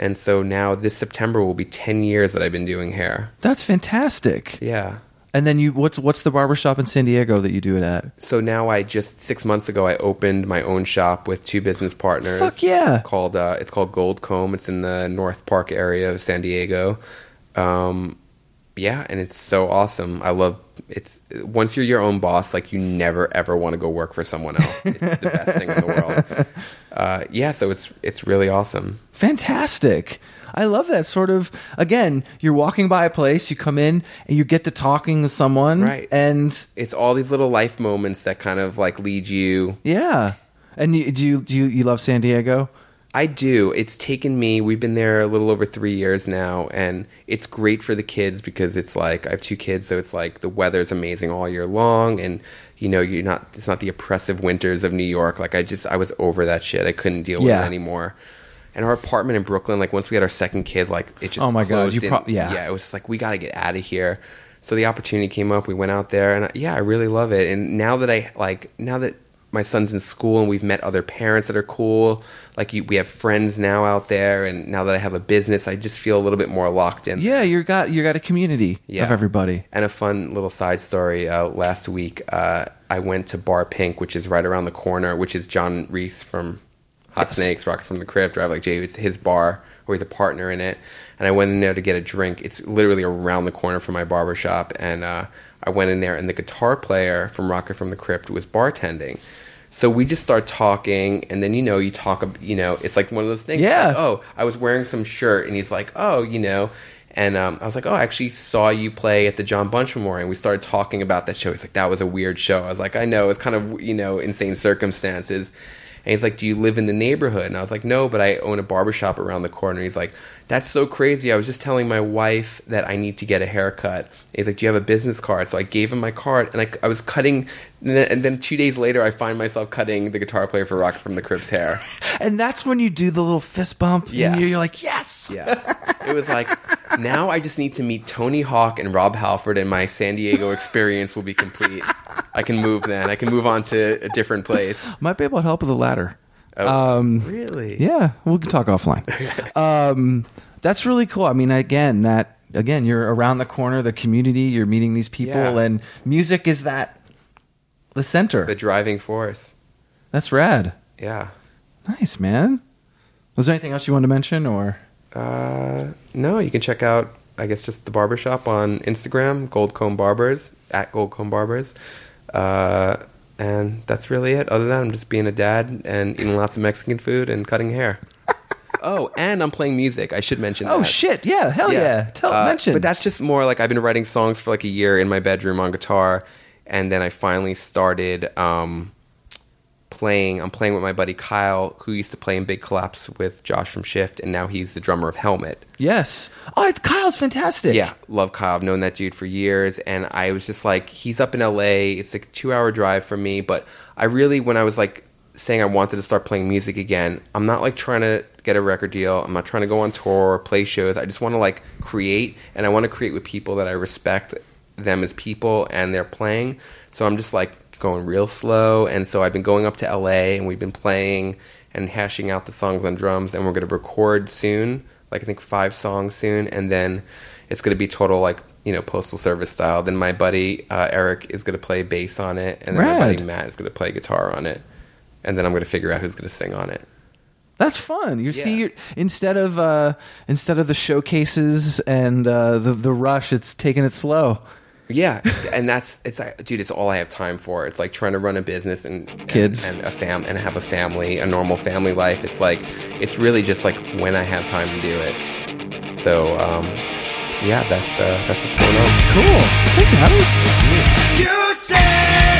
And so now this September will be ten years that I've been doing hair. That's fantastic. Yeah. And then you what's what's the barbershop in San Diego that you do it at? So now I just six months ago I opened my own shop with two business partners. Fuck yeah. Called uh, it's called Gold Comb. It's in the North Park area of San Diego. Um, yeah, and it's so awesome. I love it's once you're your own boss, like you never ever want to go work for someone else. It's the best thing in the world. Uh, yeah, so it's it's really awesome. Fantastic. I love that sort of again, you're walking by a place, you come in and you get to talking with someone Right. and It's all these little life moments that kind of like lead you yeah. And you, do you do you, you love San Diego? I do. It's taken me. We've been there a little over three years now, and it's great for the kids because it's like I have two kids, so it's like the weather's amazing all year long, and you know you're not. It's not the oppressive winters of New York. Like I just I was over that shit. I couldn't deal with it anymore. And our apartment in Brooklyn, like once we had our second kid, like it just Oh my God, you prob- yeah. yeah. It was just like we got to get out of here. So the opportunity came up. We went out there, and yeah, I really love it. And now that I like now that my son's in school and we've met other parents that are cool. Like you, we have friends now out there, and now that I have a business, I just feel a little bit more locked in. Yeah, you got you got a community Yeah. of everybody. And a fun little side story. Uh, last week, uh, I went to Bar Pink, which is right around the corner, which is John Reis from Hot Yes. Snakes, Rocket from the Crypt, Drive Like Jehu. It's his bar, or he's a partner in it. And I went in there to get a drink. It's literally around the corner from my barber shop. And uh, I went in there, and the guitar player from Rocket from the Crypt was bartending. So we just start talking, and then you know you talk. You know, it's like one of those things. Yeah. Like, oh, I was wearing some shirt, and he's like, oh, you know. And um, I was like, oh, I actually saw you play at the John Bunch Memorial. And we started talking about that show. He's like, that was a weird show. I was like, I know, it's kind of, you know, insane circumstances. And he's like, do you live in the neighborhood? And I was like, no, but I own a barbershop around the corner. He's like, that's so crazy. I was just telling my wife that I need to get a haircut. He's like, do you have a business card? So I gave him my card, and I, I was cutting. And then, and then two days later, I find myself cutting the guitar player for Rocket from the Crypt's hair. And that's when you do the little fist bump. Yeah. And you're, you're like, yes. Yeah. It was like, now I just need to meet Tony Hawk and Rob Halford, and my San Diego experience will be complete. I can move then. I can move on to a different place. Might be able to help with the ladder. Oh, Um, really? Yeah, we can talk offline. um, that's really cool. I mean, again, that again, you're around the corner, the community, you're meeting these people, Yeah. and music is that the center. The driving force. that's rad. Yeah. Nice, man. Was there anything else you wanted to mention, or Uh, no, you can check out, I guess, just the barbershop on Instagram, Goldcomb Barbers, at Goldcomb Barbers. Uh, and that's really it. Other than that, I'm just being a dad and eating lots of Mexican food and cutting hair. oh, and I'm playing music. I should mention oh that. shit, yeah, hell yeah, tell Uh, mention. But that's just more like I've been writing songs for like a year in my bedroom on guitar, and then I finally started um, playing. I'm playing with my buddy Kyle, who used to play in Big Collapse with Josh from Shift, and now he's the drummer of Helmet. yes. Oh, Kyle's fantastic. Yeah, love Kyle. I've known that dude for years, and I was just like, he's up in LA. It's like a two-hour drive from me, but I really, when I was like saying I wanted to start playing music again, I'm not like trying to get a record deal. I'm not trying to go on tour or play shows. I just want to like create, and I want to create with people that I respect them as people and they're playing. So I'm just like going real slow, and so I've been going up to LA, and we've been playing and hashing out the songs on drums, and we're going to record soon like I think five songs soon, and then it's going to be total like you know postal service style. Then my buddy uh, Eric is going to play bass on it, and then my buddy Matt is going to play guitar on it, and then I'm going to figure out who's going to sing on it. That's fun. You see, Yeah. you're, instead of uh, instead of the showcases and uh, the the rush, it's taking it slow. Yeah, and that's it's like, dude, it's all I have time for. It's like trying to run a business and Kids. and, and a fam and have a family, a normal family life. It's like it's really just like when I have time to do it. So um, yeah, that's uh, that's what's going on. Cool. Thanks, Adam. You said